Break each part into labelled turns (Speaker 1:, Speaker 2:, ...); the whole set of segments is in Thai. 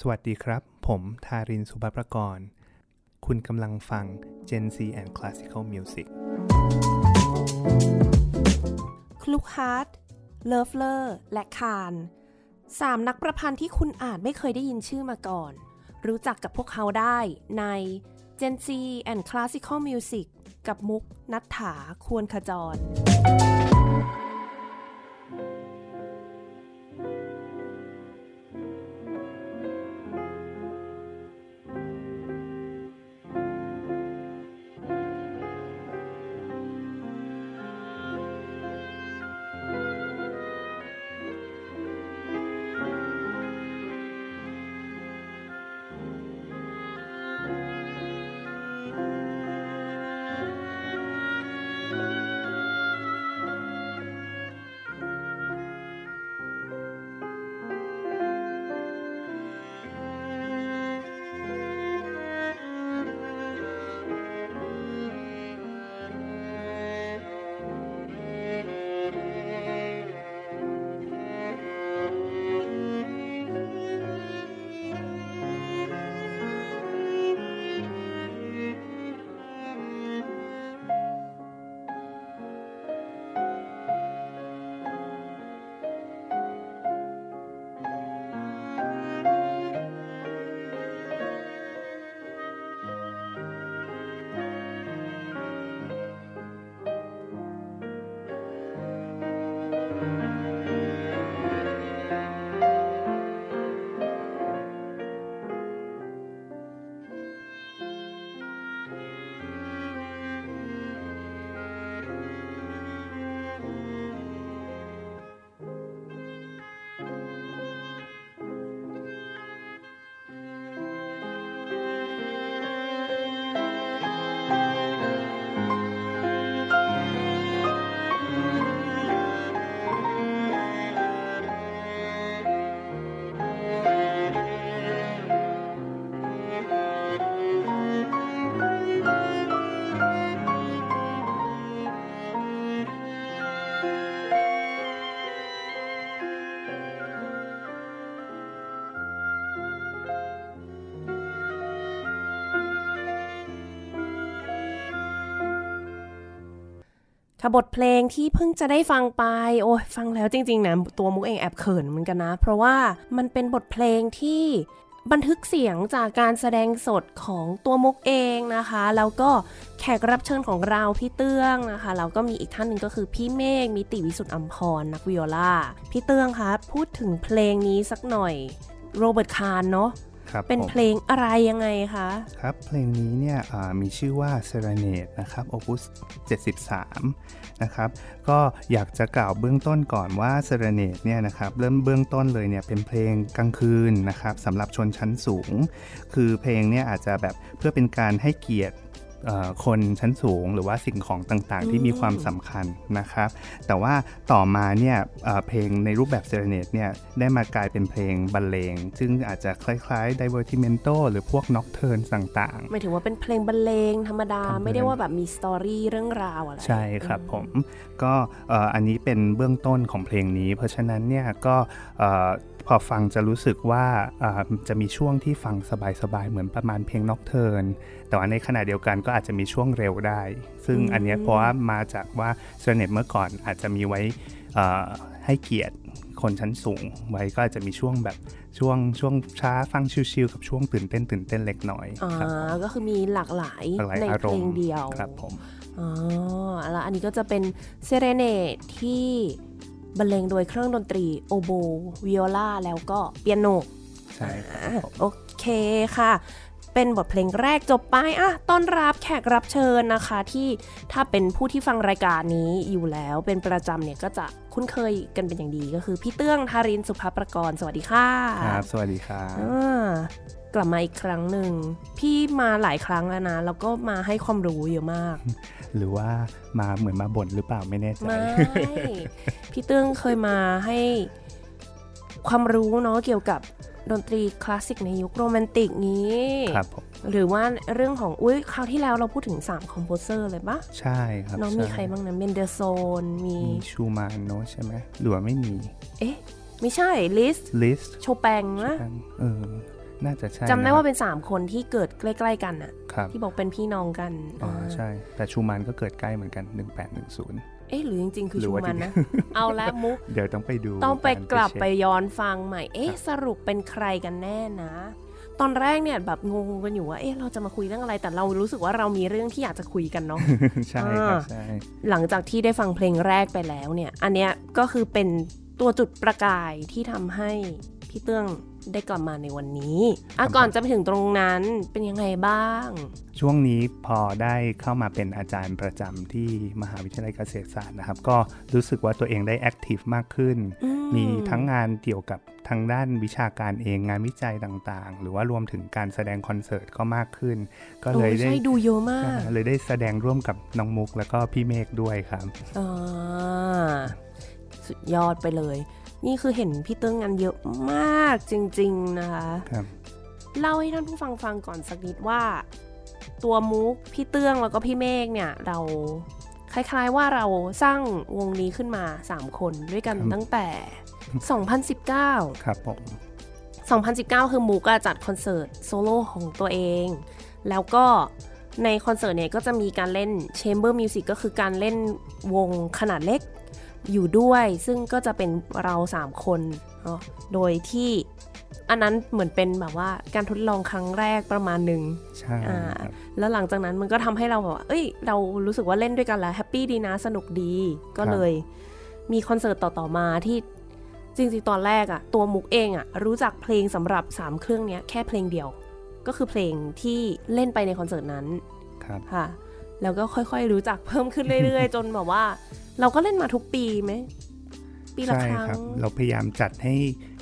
Speaker 1: สวัสดีครับ ผมทารินสุภประกร คุณกำลังฟัง Gen Z and Classical Music
Speaker 2: Klughardt Loeffler และ Kahn สามนักประพันธ์ที่คุณอาจไม่เคยได้ยินชื่อมาก่อน รู้จักกับพวกเขาได้ใน Gen Z and Classical Music กับมุกนัทถาควรขจร ค่ะบทเพลงที่เพิ่งจะได้ฟังไป โอ้ยฟังแล้วจริง ๆนะตัวมุกเองแอบเขินเหมือนกันนะ เพราะว่ามันเป็นบทเพลงที่บันทึกเสียงจากการแสดงสดของตัวมุกเองนะคะ แล้วก็แขกรับเชิญของเราพี่เตื้องนะคะ แล้วก็มีอีกท่านหนึ่งก็คือพี่เมฆมิติวิสุทธ์อัมพรนักวิโอลาพี่เตื้องคะพูดถึงเพลงนี้สักหน่อย Robert Kahn เนาะ
Speaker 1: ครับ
Speaker 2: เป็น
Speaker 1: ผม
Speaker 2: เพลงอะไรยังไงคะ
Speaker 1: ครับ เพลงนี้เนี่ยอ่ามีชื่อว่า Serenade นะครับ Opus 73 นะครับ ก็อยากจะกล่าวเบื้องต้นก่อนว่า Serenade เนี่ยนะครับเริ่มเบื้องต้นเลยเนี่ยเป็นเพลงกลางคืนนะครับสำหรับชนชั้นสูง คือเพลงเนี่ยอาจจะแบบเพื่อเป็นการให้เกียรติเอ่อ คนชั้นสูงหรือว่าสิ่งของต่างๆ ที่มีความสำคัญนะครับ แต่ว่าต่อมาเนี่ยเอ่อเพลงในรูปแบบเซเรเนตเนี่ยได้มากลายเป็นเพลงบรรเลง ซึ่งอาจจะคล้ายๆ divertimento หรือพวก nocturne ต่างๆ
Speaker 2: หมายถึงว่าเป็นเพลงบรรเลงธรรมดา
Speaker 1: ธรรมดา
Speaker 2: ไม่ได้ว่าแบบมีสตอรี่เรื่องราวอะไร
Speaker 1: ใช่ครับผมก็เอ่ออันนี้เป็นเบื้องต้นของเพลงนี้ เพราะฉะนั้นเนี่ยก็เอ่อ พอฟังจะรู้สึกว่าอ่าจะมีช่วงที่ฟังสบายๆ เหมือนประมาณเพลงน็อกเทิร์นแต่ว่าในขณะเดียวกันก็อาจจะมีช่วงเร็วได้ ซึ่งอันเนี้ยเพราะว่ามาจากว่าเซเนตเมื่อก่อนอาจจะมีไว้เอ่อให้เกียรติคนชั้นสูง ไว้ก็อาจจะมีช่วงแบบช่วงช่วงช้าฟังชิลๆกับช่วงตื่นเต้นตื่นเต้นเล็กน้อย
Speaker 2: อ่า
Speaker 1: ครับ
Speaker 2: ก็คือมีหลากหลาย
Speaker 1: หลากหลาย
Speaker 2: ใน
Speaker 1: อา
Speaker 2: เพ
Speaker 1: ร
Speaker 2: ล
Speaker 1: ม
Speaker 2: ง
Speaker 1: ณ์
Speaker 2: เดียว
Speaker 1: ครับผม
Speaker 2: อ๋อแล้วอันนี้ก็จะเป็นเซเรเนตที่ บรรเลงโดยเครื่องดนตรี โอโบวิโอลาแล้วก็เปียโน
Speaker 1: ใช่ครับ
Speaker 2: อะ
Speaker 1: ผม
Speaker 2: โอเคค่ะ เป็นบทเพลงแรกจบไปอะต้อนรับแขกรับเชิญนะคะ ที่ถ้าเป็นผู้ที่ฟังรายการนี้อยู่แล้วเป็นประจำเนี่ยก็จะคุ้นเคยกันเป็นอย่างดีก็คือพี่เตื้องทารินสุภาประกรณ์สวัสดีค่ะ
Speaker 1: ครับ สวัสดีครับ
Speaker 2: อ่า กลับมาอีกครั้งหนึ่ง พี่มาหลายครั้งแล้วนะ แล้วก็มาให้ความรู้เยอะมาก
Speaker 1: หรือว่ามาเหมือนมาบ่นหรือเปล่าไม่แน่ใจ
Speaker 2: ไม่พี่เตื้องเคยมาให้ความรู้เนาะเกี่ยวกับดนตรีคลาสสิกในยุคโรแมนติกนี้
Speaker 1: ครับผม
Speaker 2: หรือว่าเรื่องของอุ้ยคราวที่แล้วเราพูดถึง 3 คอมโพเซอร์เลยปะ
Speaker 1: ใช่ครับ
Speaker 2: น้อง
Speaker 1: ช่
Speaker 2: มีใครบ้างนะเมนเดลโซนมี
Speaker 1: มีชูมานโนใช่ไหมหรือว่าไม่มี
Speaker 2: เอ๊ะ ไม่ใช่ลิส
Speaker 1: ลิส
Speaker 2: โชแปงนะ
Speaker 1: เออ น่าจะใช่
Speaker 2: จำได้
Speaker 1: นะ
Speaker 2: ว่าเป็น3คนที่เกิดใกล้ ๆ กันอะ
Speaker 1: ครับ
Speaker 2: ที่บอกเป็นพี่น้องกัน
Speaker 1: อ๋อ
Speaker 2: อ่า
Speaker 1: ใช่ แต่ชูมันก็เกิดใกล้เหมือนกัน 1810
Speaker 2: เอ๊ะหรือจริง ๆ คือ
Speaker 1: หรือ
Speaker 2: ชู
Speaker 1: ว่า
Speaker 2: มัน
Speaker 1: ที่
Speaker 2: นะ เอาละมุก
Speaker 1: เดี๋ยวต้องไปดู
Speaker 2: ต้องไปกลับไป
Speaker 1: เช็ค
Speaker 2: ย้อนฟังใหม่ เอ๊ะสรุปเป็นใครกันแน่นะ ตอนแรกเนี่ยแบบงงกันอยู่ว่า เอ๊ะเราจะมาคุยเรื่องอะไร แต่เรารู้สึกว่าเรามีเรื่องที่อยากจะคุยกันเนาะ
Speaker 1: ใช่ครับ
Speaker 2: อ่า
Speaker 1: ใช่
Speaker 2: หลังจากที่ได้ฟังเพลงแรกไปแล้วเนี่ย อันเนี้ยก็คือเป็นตัวจุดประกายที่ทำให้พี่เตื้อง ได้กลับมาในวันนี้อะก่อนจะไปถึงตรงนั้นเป็นยังไงบ้าง
Speaker 1: ช่วงนี้พอได้เข้ามาเป็นอาจารย์ประจำที่มหาวิทยาลัยเกษตรศาสตร์นะครับ ก็รู้สึกว่าตัวเองได้แอคทีฟมากขึ้น
Speaker 2: อื
Speaker 1: มีทั้งงานเกี่ยวกับทางด้านวิชาการเองงานวิจัยต่างๆ หรือว่ารวมถึงการแสดงคอนเสิร์ตก็มากขึ้น ก็เลย
Speaker 2: โอ้
Speaker 1: ได้
Speaker 2: ใช่ดูเยอะมาก
Speaker 1: เลยได้แสดงร่วมกับน้องมุกแล้วก็พี่เมฆด้วยครับ
Speaker 2: อ่าสุดยอดไปเลย นี่คือเห็นพี่เติ้งงานเยอะมากจริง ๆ นะคะ
Speaker 1: ครับ
Speaker 2: เล่าให้ท่านผู้ฟังฟังก่อนสักนิดว่า ตัวมุกพี่เตื้องแล้วก็พี่เมฆเนี่ยเราคล้ายๆว่าเราสร้างวงนี้ขึ้นมา 3 คนด้วยกัน
Speaker 1: ครับ
Speaker 2: ตั้งแต่ 2019
Speaker 1: ครับผม
Speaker 2: 2019 คือมูกอะจัดคอนเสิร์ตโซโล่ของตัวเอง แล้วก็ในคอนเสิร์ตเนี่ยก็จะมีการเล่น Chamber Music ก็คือการเล่นวงขนาดเล็ก อยู่ด้วย ซึ่งก็จะเป็นเรา 3 คนเนาะโดยที่อันนั้นเหมือนเป็นแบบว่าการทดลองครั้งแรกประมาณหนึ่ง
Speaker 1: ใช่
Speaker 2: อ่า
Speaker 1: ครับ
Speaker 2: แล้วหลังจากนั้นมันก็ทำให้เราแบบว่า เอ้ย เรารู้สึกว่าเล่นด้วยกันแล้ว happy ดีนะ สนุกดี ก็เลยมีคอนเสิร์ตต่อ ๆ มาที่จริงๆตอนแรกอะตัวมุกเองอะรู้จักเพลงสำหรับ 3 เครื่องเนี้ยแค่เพลงเดียว ก็คือเพลงที่เล่นไปในคอนเสิร์ตนั้น
Speaker 1: ครับ
Speaker 2: ค่ะ แล้วก็ค่อยๆรู้จักเพิ่มขึ้นเรื่อย ๆ จนแบบว่า เราก็เล่นมาทุกปีไหมปีละ
Speaker 1: ใช่
Speaker 2: ครั้ง
Speaker 1: ครับเราพยายามจัดให้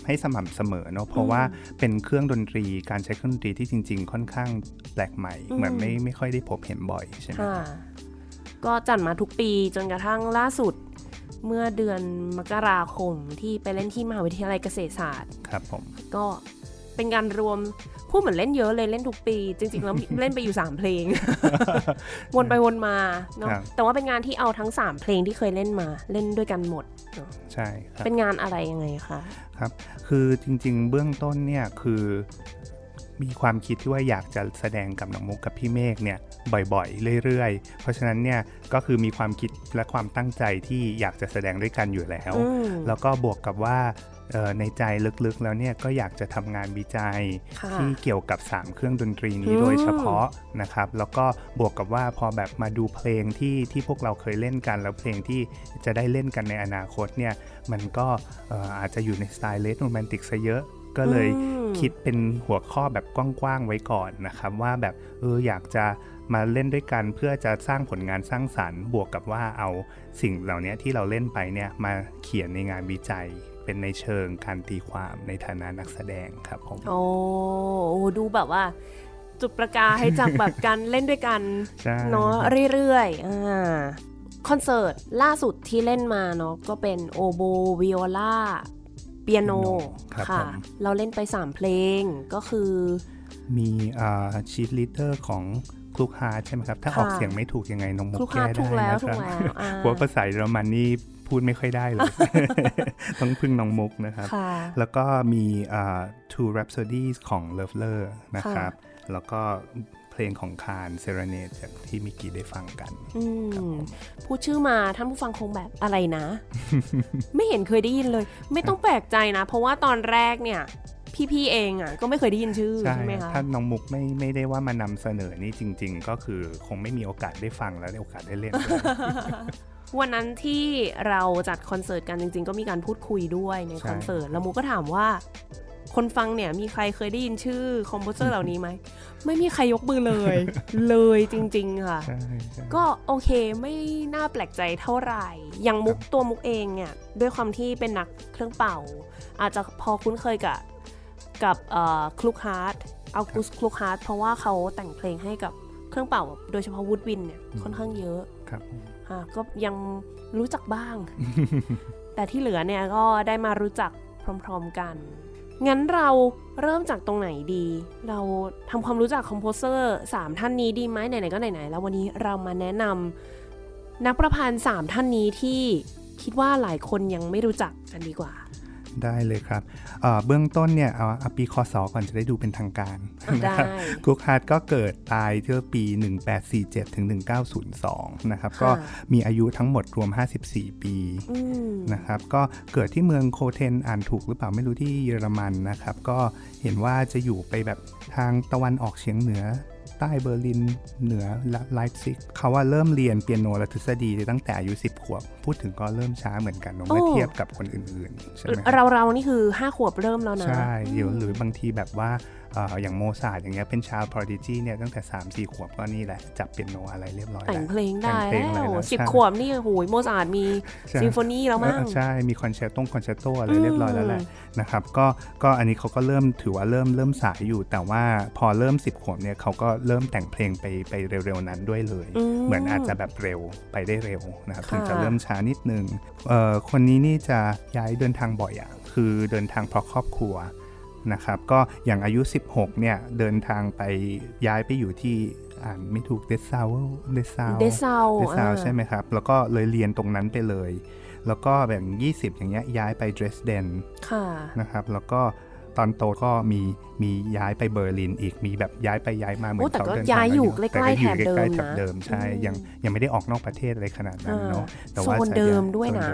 Speaker 1: ให้สม่ำเสมอเนาะเพราะว่าเป็นเครื่องดนตรีการใช้เครื่องดนตรีที่จริง ๆ ค่อนข้างแปลกใหม่
Speaker 2: อืม
Speaker 1: เหมือนไม่ไม่ค่อยได้พบเห็นบ่อยใช่ไหม
Speaker 2: ค่ะก็จัดมาทุกปีจนกระทั่งล่าสุดเมื่อเดือนมกราคมที่ไปเล่นที่มหาวิทยาลัยเกษตรศาสตร์
Speaker 1: ครับผม
Speaker 2: ก็เป็นการรวม พูดเหมือนเล่นเยอะเลยเล่นทุกปี จริงๆแล้วเล่นไปอยู่ 3 เพลง วนไปวนมาเนาะ
Speaker 1: ครับ
Speaker 2: แต่ว่าเป็นงานที่เอาทั้ง 3 เพลงที่เคยเล่นมาเล่นด้วยกันหมดเนอะ
Speaker 1: ใช่ครับ
Speaker 2: เป็นงานอะไรยังไงคะ
Speaker 1: ครับ คือจริง ๆ เบื้องต้นเนี่ยคือมีความคิดที่ว่าอยากจะแสดงกับน้องมุกกับพี่เมฆเนี่ยบ่อยๆ เรื่อยๆ เพราะฉะนั้นเนี่ยก็คือมีความคิดและความตั้งใจที่อยากจะแสดงด้วยกันอยู่แล้ว
Speaker 2: อืม
Speaker 1: แล้วก็บวกกับว่าเอ่อ ในใจลึกๆแล้วเนี่ยก็อยากจะทำงานวิจัย
Speaker 2: ค่ะ
Speaker 1: ที่เกี่ยวกับ 3 เครื่องดนตรีนี้
Speaker 2: อืม
Speaker 1: โดยเฉพาะนะครับ แล้วก็บวกกับว่าพอแบบมาดูเพลงที่ที่พวกเราเคยเล่นกัน แล้วเพลงที่จะได้เล่นกันในอนาคตเนี่ยมันก็เอ่ออาจจะอยู่ในสไตล์เลสโรแมนติกซะเยอะก็เลย
Speaker 2: อืม
Speaker 1: คิดเป็นหัวข้อแบบกว้างๆไว้ก่อนนะครับ ว่าแบบเอออยากจะมาเล่นด้วยกันเพื่อจะสร้างผลงานสร้างสรรค์ บวกกับว่าเอาสิ่งเหล่านี้ที่เราเล่นไปเนี่ยมาเขียนในงานวิจัย เป็นในเชิงการตีความในฐานะนักแสดงครับผม
Speaker 2: โอ้โอ้ดูแบบว่า จุดประกายจากแบบการเล่นด้วยกัน
Speaker 1: ใช่
Speaker 2: เนาะเรื่อยๆอ่าคอนเสิร์ตล่าสุดที่เล่นมาเนาะก็เป็นโอโบวิโอลาเปียโน
Speaker 1: ครับ
Speaker 2: ค่ะ
Speaker 1: ผม
Speaker 2: เราเล่นไป 3 เพลงก็คือ
Speaker 1: มีชีฟลีดเดอร์ของคลุกฮาร์ทใช่ไหมครับ ถ้า
Speaker 2: ค่ะ
Speaker 1: ออกเสียงไม่ถูกยังไงน้องมุก
Speaker 2: คลุก
Speaker 1: แก้
Speaker 2: ฮาร์ทถู
Speaker 1: ได้
Speaker 2: กแล้ว
Speaker 1: นะ
Speaker 2: ถู
Speaker 1: ค
Speaker 2: ก
Speaker 1: รับ
Speaker 2: แล้วอ่า
Speaker 1: เพราะว่าภาษาเยอรมันนี่ พูดไม่ค่อยได้เลย ต้องพึ่งน้องมุกนะครับ
Speaker 2: ค่ะ
Speaker 1: แล้วก็มีอ่า Two Rhapsodies ของ Loveler นะครับ แล้วก็เพลงของคารเซเรเนตจากที่มิกกี้ได้ฟังกัน
Speaker 2: อื
Speaker 1: ครับ
Speaker 2: ม
Speaker 1: ผม
Speaker 2: พูดชื่อมาท่านผู้ฟังคงแบบอะไรนะ ไม่เห็นเคยได้ยินเลย ไม่ต้องแปลกใจนะ เพราะว่าตอนแรกเนี่ยพี่ๆเองอะก็ไม่เคยได้ยินชื่อ
Speaker 1: ใช่
Speaker 2: ใช่ไหมคะ
Speaker 1: ถ้าน้องมุกไม่ไม่ได้ว่ามานำเสนอนี่จริง ๆ ก็คือคงไม่มีโอกาสได้ฟังและได้โอกาสได้เล่นด้ วย
Speaker 2: วันนั้นที่เราจัดคอนเสิร์ตกันจริง ๆ ก็มีการพูดคุยด้วยใน
Speaker 1: ใช่
Speaker 2: คอนเสิร์ตแล้วมูก็ถามว่าคนฟังเนี่ยมีใครเคยได้ยินชื่อ composer เหล่านี้ไหม ไม่มีใครยกมือเลย เลยจริง ๆ ค่ะ
Speaker 1: ใช่ใช่
Speaker 2: ก็โอเคไม่น่าแปลกใจเท่าไหร่ อย่างมุกตัวมุกเองเนี่ย ด้วยความที่เป็นนักเครื่องเป่า อาจจะพอคุ้นเคยกับกับ Klughardt August Klughardt เพราะว่าเขาแต่งเพลงให้กับเครื่องเป่า โดยเฉพาะ woodwind เนี่ยค่อนข้างเยอะ
Speaker 1: ครับ
Speaker 2: อะ ก็ยังรู้จักบ้าง แต่ที่เหลือเนี่ยก็ได้มารู้จักพร้อมๆกัน งั้นเราเริ่มจากตรงไหนดี เราทำความรู้จัก composer สามท่านนี้ดีไหมไหนๆก็ไหนๆแล้ววันนี้เรามาแนะนำนักประพันธ์สามท่านนี้ที่คิดว่าหลายคนยังไม่รู้จักกันดีกว่า
Speaker 1: ได้เลยครับเบื้องต้นเนี่ยเอาเอาปีคศก่อนจะได้ดูเป็นทางการ
Speaker 2: นะครับ
Speaker 1: Klughardt ก็เกิดตายที่ปี 1847 ถึง 1902 นะครับ ก็มีอายุทั้งหมดรวม 54 ปีนะครับ ก็เกิดที่เมือง Köthen อ่านถูกหรือเปล่าไม่รู้ที่เยอรมันนะครับ ก็เห็นว่าจะอยู่ไปแบบทางตะวันออกเฉียงเหนือ ใต้เบอร์ลินเหนือไลป์ซิกเขาว่าเริ่มเรียนเปียโนและทฤษฎีตั้งแต่อายุ10 ขวบ พูดถึงก็เริ่มช้าเหมือนกันเมื่อเทียบกับคนอื่นๆใช่ไหม
Speaker 2: เราเรานี่คือ 5 ขวบเริ่มแล้วนะ
Speaker 1: ใช่หรือบางทีแบบว่า อย่างโมซาร์ตอย่างเงี้ยเป็น child prodigy เนี่ยตั้งแต่ 3 4 ขวบก็นี่แหละ จับเปียโนอะไรเรียบร้อย
Speaker 2: แต่งเพลงได้แล้วสิบขวบนี่โหยโมซาร์ตมีซิมโฟนีแล้วมั้ง
Speaker 1: ใช่ มีคอนแชร์ตงคอนแชร์โตอะไรเรียบร้อยแล้วแหละนะครับก็ก็อันนี้เขาก็เริ่มถือว่าเริ่มเริ่มสายอยู่ แต่ว่าพอเริ่ม 10 ขวบเนี่ยเขาก็เริ่มแต่งเพลงไปไปเร็วๆนั้นด้วยเลย เหมือนอาจจะแบบเร็วไปได้เร็วนะครับถึงจะเริ่มช้านิดนึงคนนี้นี่จะย้ายเดินทางบ่อยอะคือเดินทางเพราะครอบครัว นะครับ ก็อย่างอายุ 16 เนี่ย เดินทางไปย้ายไปอยู่ที่อ่านไม่ถูกเดซาวเดซาว
Speaker 2: เดซาว
Speaker 1: เดซาวใช่ไหมครับ แล้วก็เลยเรียนตรงนั้นไปเลย แล้วก็แบบ20 อย่างเงี้ยย้ายไปเดรสเดนนะครับ แล้วก็ตอนโตก็มีมีย้ายไปเบอร์ลินอีกมีแบบย้ายไปย้ายมาเหมือน
Speaker 2: เขาเดินทางย้ายอยู่ใกล้ๆแถบเดิม
Speaker 1: นะเดิมใช่ยังยังไม่ได้ออกนอกประเทศอะไรขนาดนั้นเนาะ
Speaker 2: แต่ว่าเดิมด้วยนะ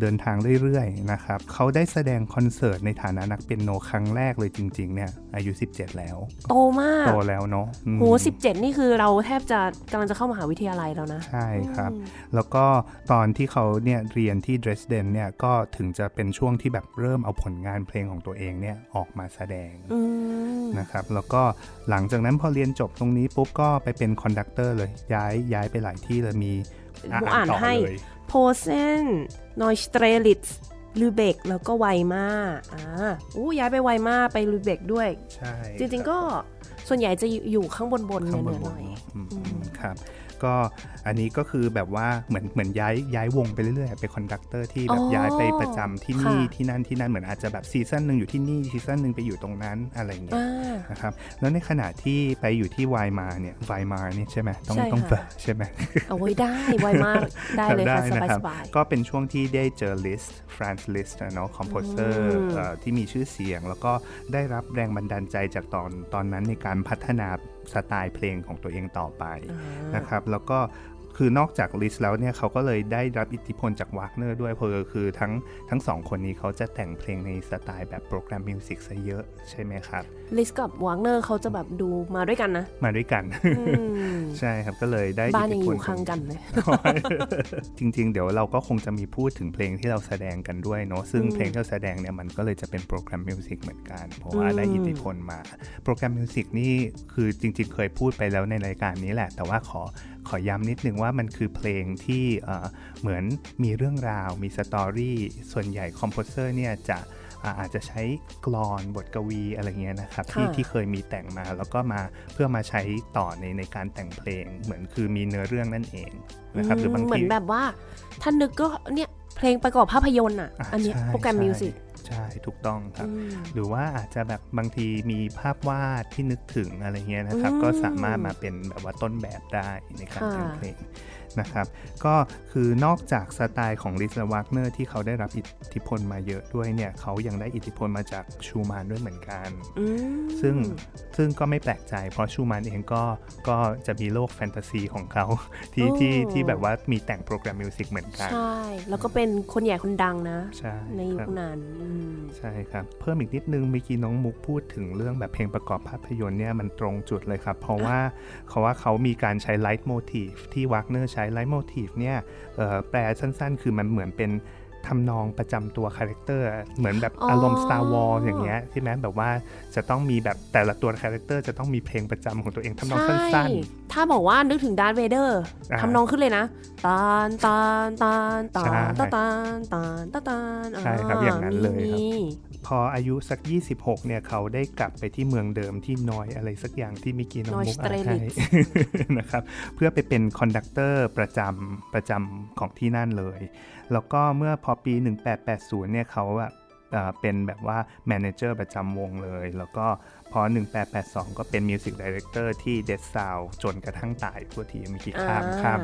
Speaker 1: เดินทางเรื่อยๆนะครับเขาได้แสดงคอนเสิร์ตในฐานะนักเปียโนครั้งแรกเลยจริงๆเนี่ยอายุ 17 แล้ว
Speaker 2: โตมาก
Speaker 1: โตแล้วเนาะ
Speaker 2: โห17นี่คือเราแทบจะกำลังจะเข้ามหาวิทยาลัยแล้วนะ
Speaker 1: ใช่ครับ แล้วก็ตอนที่เขาเนี่ยเรียนที่เดรสเดนเนี่ยก็ถึงจะเป็นช่วงที่แบบเริ่มเอาผลงานเพลงของตัวเองเนี่ยออกมาแสดงนะครับแล้วก็หลังจากนั้นพอเรียนจบตรงนี้ปุ๊บก็ไปเป็น conductor เลยย้ายย้ายไปหลายที่เลยมี
Speaker 2: อ่านให้โพเซนนอยสเตรลิตลูเบกแล้วก็ไวมาอ่าอู้ย้ายไปไวมาไปลูเบกด้วย
Speaker 1: ใช่
Speaker 2: จริงๆก็ส่วนใหญ่จะอยู่ข้างบนบนเหนือหน่อย
Speaker 1: ครับ ก็อันนี้ก็คือแบบว่าเหมือนเหมือนย้ายย้ายวงไปเรื่อยๆเป็น conductor ที่แบบย้ายไปประจำที่นี่ที่นั่นที่นั่นเหมือนอาจจะแบบ season หนึ่งอยู่ที่นี่ season หนึ่งไปอยู่ตรงนั้นอะไรเงี้ยนะครับแล้วในขณะที่ไปอยู่ที่ไวมาเนี่ยไวมาเนี่ยใช่ไหมต้องต้องเฟใช่ไหม
Speaker 2: เอาไว้ได้ไวมาได้เลยค่ะสบาย
Speaker 1: ๆก็เป็นช่วงที่ได้เจอลิสต์ฟรานซ์ลิสต์เนาะ composer ที่มีชื่อเสียง แล้วก็ได้รับแรงบันดาลใจจากตอนตอนนั้นในการพัฒนา สไตล์เพลงของตัวเองต่อไปนะครับ แล้วก็ คือนอกจากลิสแล้วเนี่ยเขาก็เลยได้รับอิทธิพลจากวากเนอร์ด้วยเพราะคือทั้งทั้งสองคนนี้เขาจะแต่งเพลงในสไตล์แบบ program music ซะเยอะใช่ไหมครับ
Speaker 2: ลิสกับวากเนอร์เขาจะแบบดูมาด้วยกันนะ
Speaker 1: มาด้วยกันใช่ครับก็เลยได้
Speaker 2: บ้านยังอยู่ข้างกันเลย
Speaker 1: จริง ๆ เดี๋ยวเราก็คงจะมีพูดถึงเพลงที่เราแสดงกันด้วยเนาะซึ่งเพลงที่เราแสดงเนี่ยมันก็เลยจะเป็น program music เหมือนกัน เพราะว่าได้อิทธิพลมา program music นี่คือจริง ๆ เคยพูดไปแล้วในรายการนี้แหละ แต่ว่าขอ ขอย้ำนิดนึงว่ามันคือเพลงที่เหมือนมีเรื่องราว มี story ส่วนใหญ่ composer เนี่ยจะอาจจะใช้กลอนบทกวีอะไรเงี้ยนะครับที่ที่เคยมีแต่งมาแล้วก็มาเพื่อมาใช้ต่อในในการแต่งเพลง เหมือนคือมีเนื้อเรื่องนั่นเองนะครับหรือบางทีเห
Speaker 2: มือนแบบว่าท่านนึกก็เนี่ยเพลงประกอบภาพยนตร์อะ อันนี้ program music
Speaker 1: ใช่ถูกต้องครับ หรือว่าอาจจะแบบบางทีมีภาพวาดที่นึกถึงอะไรเงี้ยนะครับ ก็สามารถมาเป็นแบบว่าต้นแบบได้ในการแต่งเพลง นะครับก็คือนอกจากสไตล์ของลิสและวากเนอร์ที่เขาได้รับอิทธิพลมาเยอะด้วยเนี่ยเขายังได้อิทธิพลมาจากชูมานด้วยเหมือนกัน ซึ่งซึ่งก็ไม่แปลกใจเพราะชูมานเองก็ก็จะมีโลกแฟนตาซีของเขาที่ที่ที่แบบว่ามีแต่ง program music เหมือนกัน
Speaker 2: ใช่ แล้วก็เป็นคนใหญ่คนดังนะใในยุคนั้น
Speaker 1: ใช่ครับ เพิ่มอีกนิดนึงเมื่อกี้น้องมุกพูดถึงเรื่องแบบเพลงประกอบภาพยนตร์เนี่ยมันตรงจุดเลยครับ เพราะว่าเขาว่าเขามีการใช้ leitmotif ที่วากเนอร์ใช้ leitmotif เนี่ยแปลสั้นๆ คือมันเหมือนเป็นทำนองประจำตัว character เหมือนแบบอารมณ์ Star Wars อย่างเงี้ยใช่ไหมแบบว่าจะต้องมีแบบแต่ละตัว character จะต้องมีเพลงประจำของตัวเองทำนองสั้น
Speaker 2: ๆ ถ้าบอกว่านึกถึงดาร์ธเวเดอร์ทำนองขึ้นเลยนะตานตานตานตานตานตานตานตาน
Speaker 1: ใช่ครับอย่างนั้นเลยครับ พออายุสัก 26 เนี่ยเขาได้กลับไปที่เมืองเดิมที่นอยอะไรสักอย่างที่เมื่อกี้น้องมุกอ่านให้นะครับ เพื่อไปเป็น conductor ประจำประจำของที่นั่นเลย แล้วก็เมื่อพอปี 1880 เนี่ยเขาอะเป็นแบบว่า manager ประจำวงเลย แล้วก็ พพอ 1882 ก็เป็น music director ที่เด d ซาวจนกระทั่งตายทั่วทีมีกี่ข้ามข้าม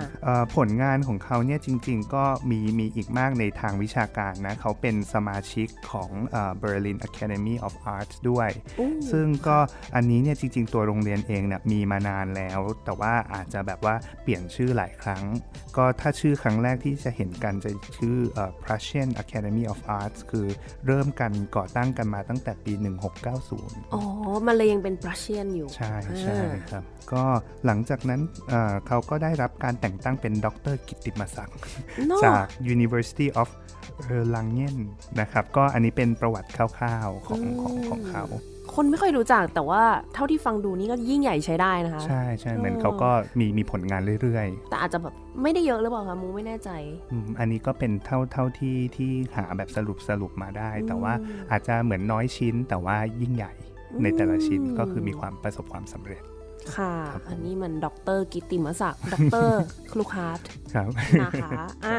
Speaker 1: ผลงานของเขาเนี่ยจริง ๆ ก็มีมีอีกมากในทางวิชาการนะ เขาเป็นสมาชิกของ Berlin Academy of Arts ด้วย ซึ่งก็อันนี้เนี่ยจริง ๆ ตัวโรงเรียนเองเนี่ยมีมานานแล้ว แต่ว่าอาจจะแบบว่าเปลี่ยนชื่อหลายครั้ง ก็ถ้าชื่อครั้งแรกที่จะเห็นกันจะชื่อ Prussian Academy of Arts คือเริ่มกันก่อตั้งกันมาตั้งแต่ปี 1690
Speaker 2: อ๋อมันเลยยังเป็น Prussian อยู่
Speaker 1: ใช่ใช่ครับ ก็หลังจากนั้นเขาก็ได้รับการแต่งตั้งเป็นด็อกเตอร์กิตติมศักดิ์จาก University of Erlangen นะครับ ก็อันนี้เป็นประวัติคร่าวๆของของของเขา
Speaker 2: คนไม่ค่อยรู้จักแต่ว่าเท่าที่ฟังดูนี่ก็ยิ่งใหญ่ใช้ได้นะคะ
Speaker 1: ใช่ใช่เหมือนเขาก็มีมีผลงานเรื่อย
Speaker 2: ๆ แต่อาจจะแบบไม่ได้เยอะหรือเปล่าคะมุกไม่แน่ใจ
Speaker 1: อันนี้ก็เป็นเท่าเท่าที่ที่หาแบบสรุปสรุปมาได้ แต่ว่าอาจจะเหมือนน้อยชิ้นแต่ว่ายิ่งใหญ่ ในแต่ละชิ้นก็คือมีความประสบความสำเร็จ
Speaker 2: ค่ะ อันนี้มันด็อกเตอร์กิตติมศักดิ์ด็อกเตอร์คลูคาร์ดนะคะอะ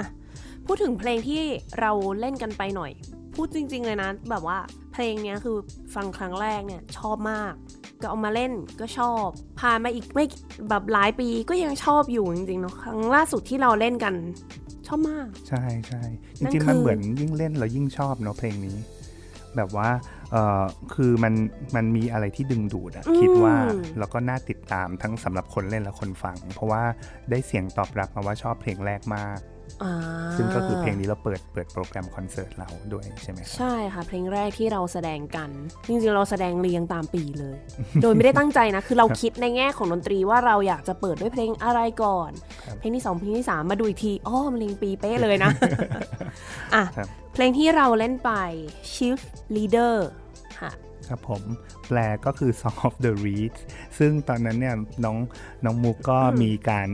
Speaker 2: พูดถึงเพลงที่เราเล่นกันไปหน่อย พูดจริง ๆ เลยนะ แบบว่าเพลงนี้คือฟังครั้งแรกเนี่ยชอบมาก ก็เอามาเล่นก็ชอบ ผ่านมาอีกไม่แบบหลายปีก็ยังชอบอยู่จริงๆเนาะครั้งล่าสุดที่เราเล่นกันชอบมาก
Speaker 1: ใช่ใช่จริงๆมันเหมือนยิ่งเล่นเรายิ่งชอบเนาะเพลงนี้ แบบว่าเออ คือมันมันมีอะไรที่ดึงดูดอะคิดว่าแล้วก็น่าติดตามทั้งสำหรับคนเล่นและคนฟัง เพราะว่าได้เสียงตอบรับมาว่าชอบเพลงแรกมากซึ่งก็คือเพลงนี้เราเปิดเปิดโปรแกรมคอนเสิร์ตเราด้วยใช่ไหม
Speaker 2: ใช่ค่ะ เพลงแรกที่เราแสดงกัน จริงๆเราแสดงเรียงตามปีเลย โดยไม่ได้ตั้งใจนะ คือเราคิดในแง่ของดนตรีว่าเราอยากจะเปิดด้วยเพลงอะไรก่อน เพลงที่ 2 เพลงที่ 3 มาดูอีกทีอ้อมันเรียงปีเป๊ะเลยนะอะเพลงที่เราเล่นไป Shift Leader ค่ะ
Speaker 1: ครับผมแปลก็คือ Song of the Reed ซึ่งตอนนั้นเนี่ยน้องน้องมุกก็มีการ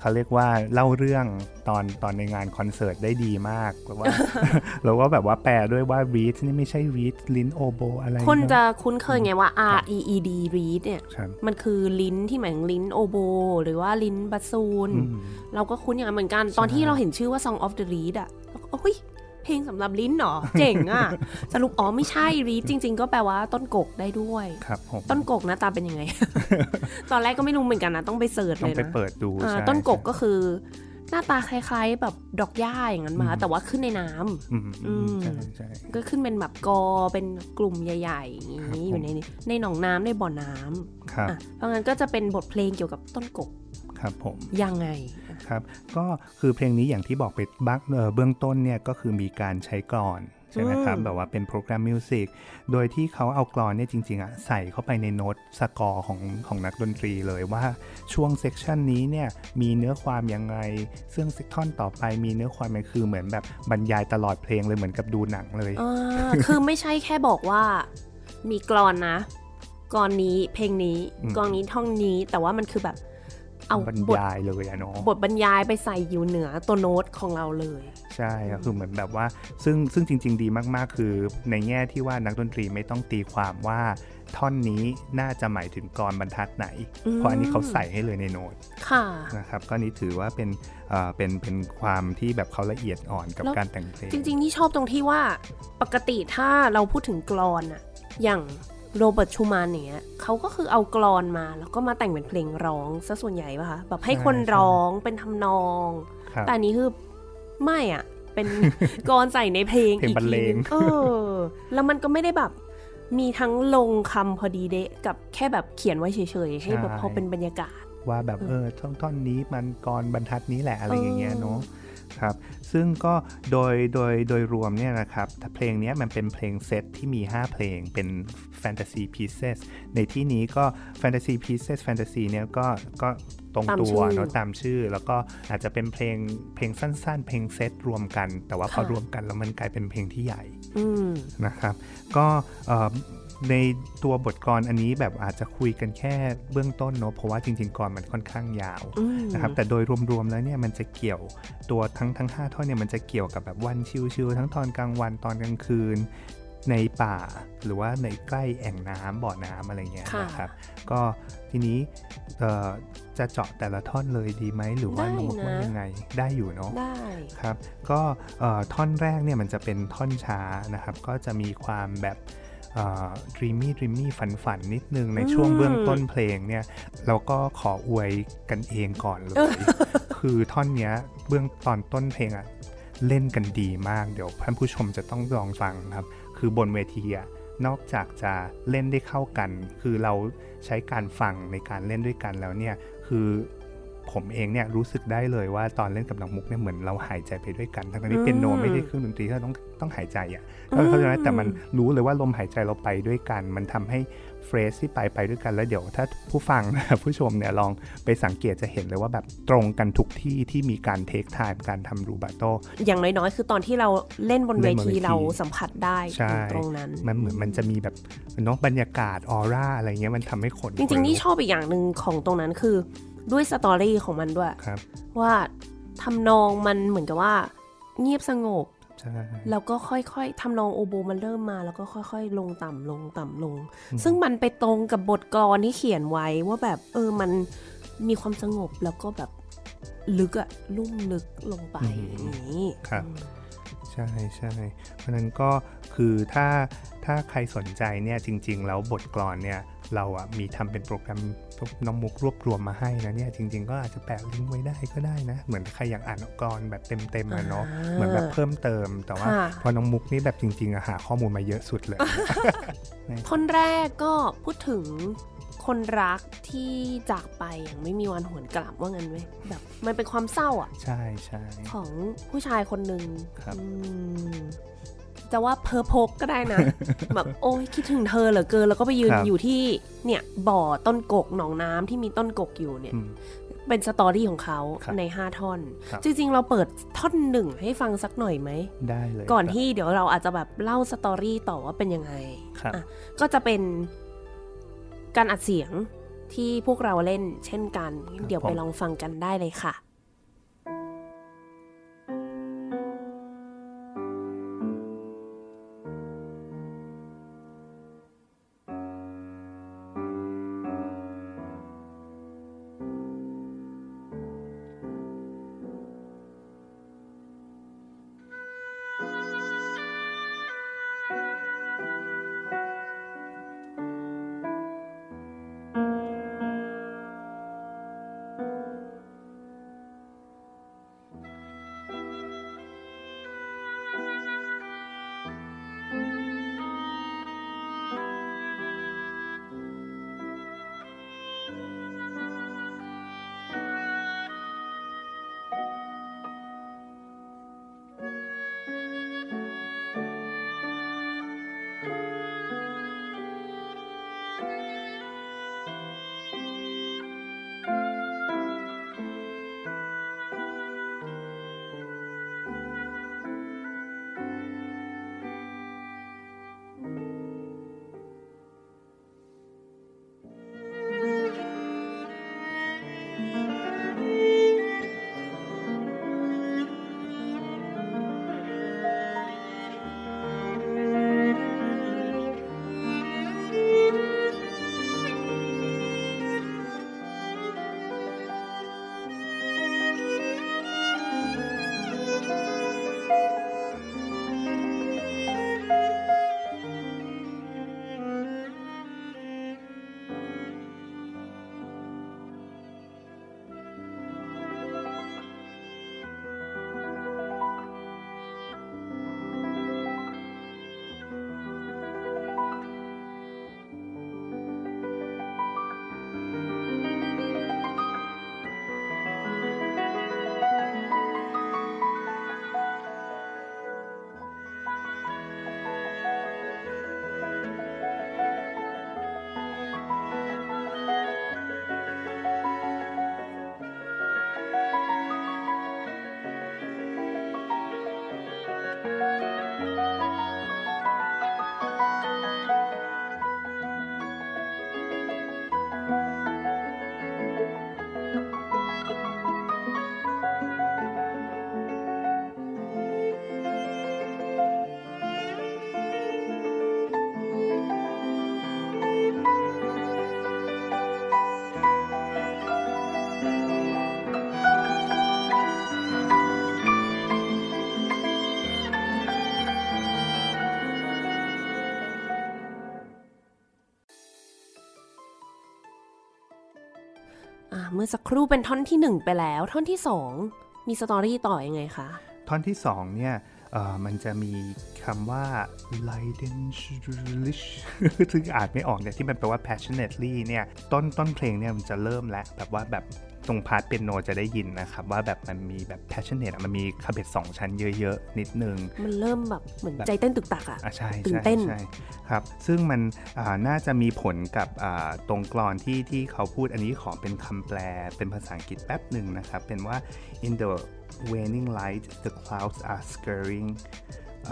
Speaker 1: เขาเรียกว่าเล่าเรื่องตอนตอนในงานคอนเสิร์ตได้ดีมากแล้วว่าเราก็แบบว่าแปลด้วยว่า reed นี่ไม่ใช่ reed ลิ้นโอโบอะไร
Speaker 2: คนจะคุ้นเคยไงว่า R E E D reed เนี่ยมันคือลิ้นที่หมายถึงลิ้นโอโบ หรือว่าลิ้นบัสซูน เราก็คุ้นอย่างนั้นเหมือนกัน ตอนที่เราเห็นชื่อว่า Song of the Reed อะโอ้ย เพลงสำหรับลิ้นหรอ เจ๋งอะ สรุปอ๋อไม่ใช่รีจริง ๆ ก็แปลว่าต้นกกได้ด้วย
Speaker 1: ครับผม
Speaker 2: ต้นกกหน้าตาเป็นยังไง ตอนแรกก็ไม่รู้เหมือนกันนะ ต้องไปเสิร์ชเลยนะ
Speaker 1: ต้องไปเปิดดู
Speaker 2: ต้นกกก็คือหน้าตาคล้ายๆ แบบดอกหญ้าอย่างนั้นมา แต่ว่าขึ้นในน้ำก็ขึ้นเป็นแบบกอเป็นกลุ่มใหญ่ๆอย่างนี้อยู่ในในหนองน้ำในบ่อน้ำครับเพราะงั้นก็จะเป็นบทเพลงเกี่ยวกับต้นกก
Speaker 1: ครับผม
Speaker 2: ยังไง
Speaker 1: ครับก็คือเพลงนี้อย่างที่บอกไปบักเบื้องต้นเนี่ยก็คือมีการใช้กลอนใช่ไหมครับแบบว่าเป็น program music โดยที่เขาเอากลอนเนี่ยจริงๆอะใส่เข้าไปในโน้ตสกอร์ของของนักดนตรีเลยว่าช่วง section นี้เนี่ยมีเนื้อความยังไง ซึ่งเซกท่อนต่อไปมีเนื้อความมันคือเหมือนแบบบรรยายตลอดเพลงเลยเหมือนกับดูหนังเลย
Speaker 2: คือไม่ใช่แค่บอกว่ามีกลอนนะกรอนนี้เพลงนี้กรอนนี้ท่องนี้แต่ว่ามันคือแบบ
Speaker 1: เอาบรรยายเลยอะเนาะ
Speaker 2: บทบรรยายไปใส่อยู่เหนือตัวโน้ตของเราเลย
Speaker 1: ใช่ก็คือเหมือนแบบว่า ซึ่งซึ่งจริง ๆ ดีมากๆ คือในแง่ที่ว่านักดนตรีไม่ต้องตีความว่าท่อนนี้น่าจะหมายถึงกรบรรทัดไหน เพราะอันนี้เขาใส่ให้เลยในโน้ต
Speaker 2: ค่ะ
Speaker 1: นะครับ ก็นี้ถือว่าเป็นเป็นเป็นความที่แบบเขาละเอียดอ่อนกับการแต่งเพลง
Speaker 2: จริง ๆ ที่ชอบตรงที่ว่าปกติถ้าเราพูดถึงกรอนอะอย่าง โรเบิร์ตชูมานเนี่ยเขาก็คือเอากรอนมา แล้วก็มาแต่งเป็นเพลงร้องซะส่วนใหญ่ป่ะคะแบบให้คนร้องเป็นทำนอง แต่นี้คือไม่อะ เป็นกรอนใส่ในเพลง
Speaker 1: อีกที
Speaker 2: เออ แล้วมันก็ไม่ได้แบบมีทั้งลงคำพอดีเดะกับแค่แบบเขียนไว้เฉยๆ ให้แบบพอเป็นบรรยากาศ
Speaker 1: ว่าแบบเออท่อนท่อนนี้มันกรบรรทัดนี้แหละอะไรอย่างเงี้ยเนาะครับ ซึ่งก็โดยโดยโดยรวมเนี่ยนะครับเพลงนี้มันเป็นเพลงเซตที่มี 5 เพลงเป็น Fantasy Pieces ในที่นี้ก็ Fantasy Pieces Fantasy เนี่ยก็ก็ตรงตัวเนาะตามชื่อ แล้วก็อาจจะเป็นเพลงเพลงสั้น ๆ เพลงเซตรวมกัน แต่ว่าพอรวมกันแล้วมันกลายเป็นเพลงที่ใหญ่นะครับ ก็ ในตัวบทกรอันนี้แบบอาจจะคุยกันแค่เบื้องต้นเนาะเพราะว่าจริงๆกรมันค่อนข้างยาวนะครับแต่โดยรวมๆแล้วเนี่ยมันจะเกี่ยวตัวทั้งทั้ง5ท่อนเนี่ยมันจะเกี่ยวกับแบบวันชิวๆทั้งตอนกลางวันตอนกลางคืนในป่าหรือว่าในใกล้แอ่งน้ำบ่อน้ำอะไรเงี้ยนะครับ ก็ทีนี้จะเจาะแต่ละท่อนเลยดีไหมหรือว่าโน้ตว่ายังไงได้อยู่เนาะ
Speaker 2: ได้
Speaker 1: ครับ ก็ท่อนแรกเนี่ยมันจะเป็นท่อนช้านะครับ ก็จะมีความแบบ ดรีมี่ดรีมี่ฝันฝันนิดนึงในช่วงเบื้องต้นเพลงเนี่ยเราก็ขออวยกันเองก่อนเลย คือท่อนเนี้ยเบื้องตอนต้นเพลงอะเล่นกันดีมากเดี๋ยวท่านผู้ชมจะต้องลองฟังครับ คือบนเวทีอะนอกจากจะเล่นได้เข้ากัน คือเราใช้การฟังในการเล่นด้วยกันแล้วเนี่ย คือ ผมเองเนี่ยรู้สึกได้เลยว่าตอนเล่นกับน้องมุกเนี่ยเหมือนเราหายใจไปด้วยกัน ทั้งที่เป็นโนไม่ได้เครื่องดนตรีที่เราต้องต้องหายใจอะเข้าใจไหมแต่มันรู้เลยว่าลมหายใจเราไปด้วยกัน มันทำให้phrase ที่ไปไปด้วยกันแล้วเดี๋ยวถ้าผู้ฟังผู้ชมเนี่ยลองไปสังเกตจะเห็นเลยว่าแบบตรงกันทุกที่ที่มีการ take time การทำ rubato
Speaker 2: อย่างน้อยๆ คือตอนที่เราเล่นบนเวทีเราสัมผัสได้ตรงนั้น
Speaker 1: มันเหมือนมันจะมีแบบเนาะบรรยากาศออร่าอะไรเงี้ยมันทำให้คน
Speaker 2: จริงๆนี่ชอบอีกอย่างหนึ่งของตรงนั้นคือ ด้วย story ของมันด้วยว่าทำนองมันเหมือนกับว่า เงียบสงบแล้วก็ค่อยๆทำนองโอโบมันเริ่มมา แล้วก็ค่อยๆ ลงต่ำลงต่ำลง ซึ่งมันไปตรงกับบทกลอนที่เขียนไว้ว่าแบบเออมันมีความสงบแล้วก็แบบลึกอะลุ่มลึกลงไปอย่างนี้
Speaker 1: ครับใช่ใช่เพราะนั้นก็คือถ้าถ้าใครสนใจเนี่ยจริง ๆ แล้วบทกลอนเนี่ย เราอะมีทำเป็นโปรแกรมน้องมุกรวบรวมมาให้นะเนี่ยจริง ๆ ก็อาจจะแปะลิงก์ไว้ได้ก็ได้นะ เหมือนใครอยากอ่านกรแบบเต็มๆอะเนาะเหมือนแบบเพิ่มเติม แต่ว่าพอน้องมุกนี่แบบจริงๆอะหาข้อมูลมาเยอะสุดเลย
Speaker 2: คนแรกก็พูดถึงคนรักที่จากไปอย่างไม่มีวันหวนกลับว่างั้นไหมแบบมันเป็นความเศร้าอะ
Speaker 1: ใช่ใช่
Speaker 2: ของผู้ชายคนหนึ่ง
Speaker 1: ครับ
Speaker 2: จะว่าเพอพกก็ได้นะ แบบโอ้ยคิดถึงเธอเหลือเกิน แล้วก็ไปยืนอยู่ที่เนี่ยบ่อต้นกกหนองน้ำที่มีต้นกกอยู่เนี่ย เป็น story ของเขาในห้าท่อน จริง ๆ เราเปิดท่อนหนึ่งให้ฟังสักหน่อยไหม
Speaker 1: ได้เลย
Speaker 2: ก่อนที่เดี๋ยวเราอาจจะแบบเล่า story ต่อว่าเป็นยังไงก็จะเป็นการอัดเสียงที่พวกเราเล่นเช่นกัน เดี๋ยวไปลองฟังกันได้เลยค่ะ เมื่อสักครู่เป็นท่อนที่หนึ่งไปแล้ว ท่อนที่สองมี story ต่ออยังไงคะ
Speaker 1: ท่อนที่สองเนี่ยมันจะมีคำว่า Leiden ซึ่งอ่านไม่ออกเนี่ยที่มันแปลว่า passionately เนี่ยต้นต้นเพลงเนี่ยมันจะเริ่มแล้วแบบว่าแบบ ตรง part เปียโนจะได้ยินนะครับ ว่าแบบมันมีแบบ passionate อะมันมีเขบ็ตสองชั้นเยอะๆ นิดนึง
Speaker 2: มันเริ่มแบบเหมือนใจเต้นตึกตักอะ
Speaker 1: อะใช่
Speaker 2: ตื่น
Speaker 1: ใช่
Speaker 2: เต้น
Speaker 1: ใช่ครับ ซึ่งมันอ่าน่าจะมีผลกับอ่าตรงกรอนที่ที่เขาพูดอันนี้ขอเป็นคำแปลเป็นภาษาอังกฤษแป๊บหนึ่งนะครับ เป็นว่า in the waning light the clouds are scurrying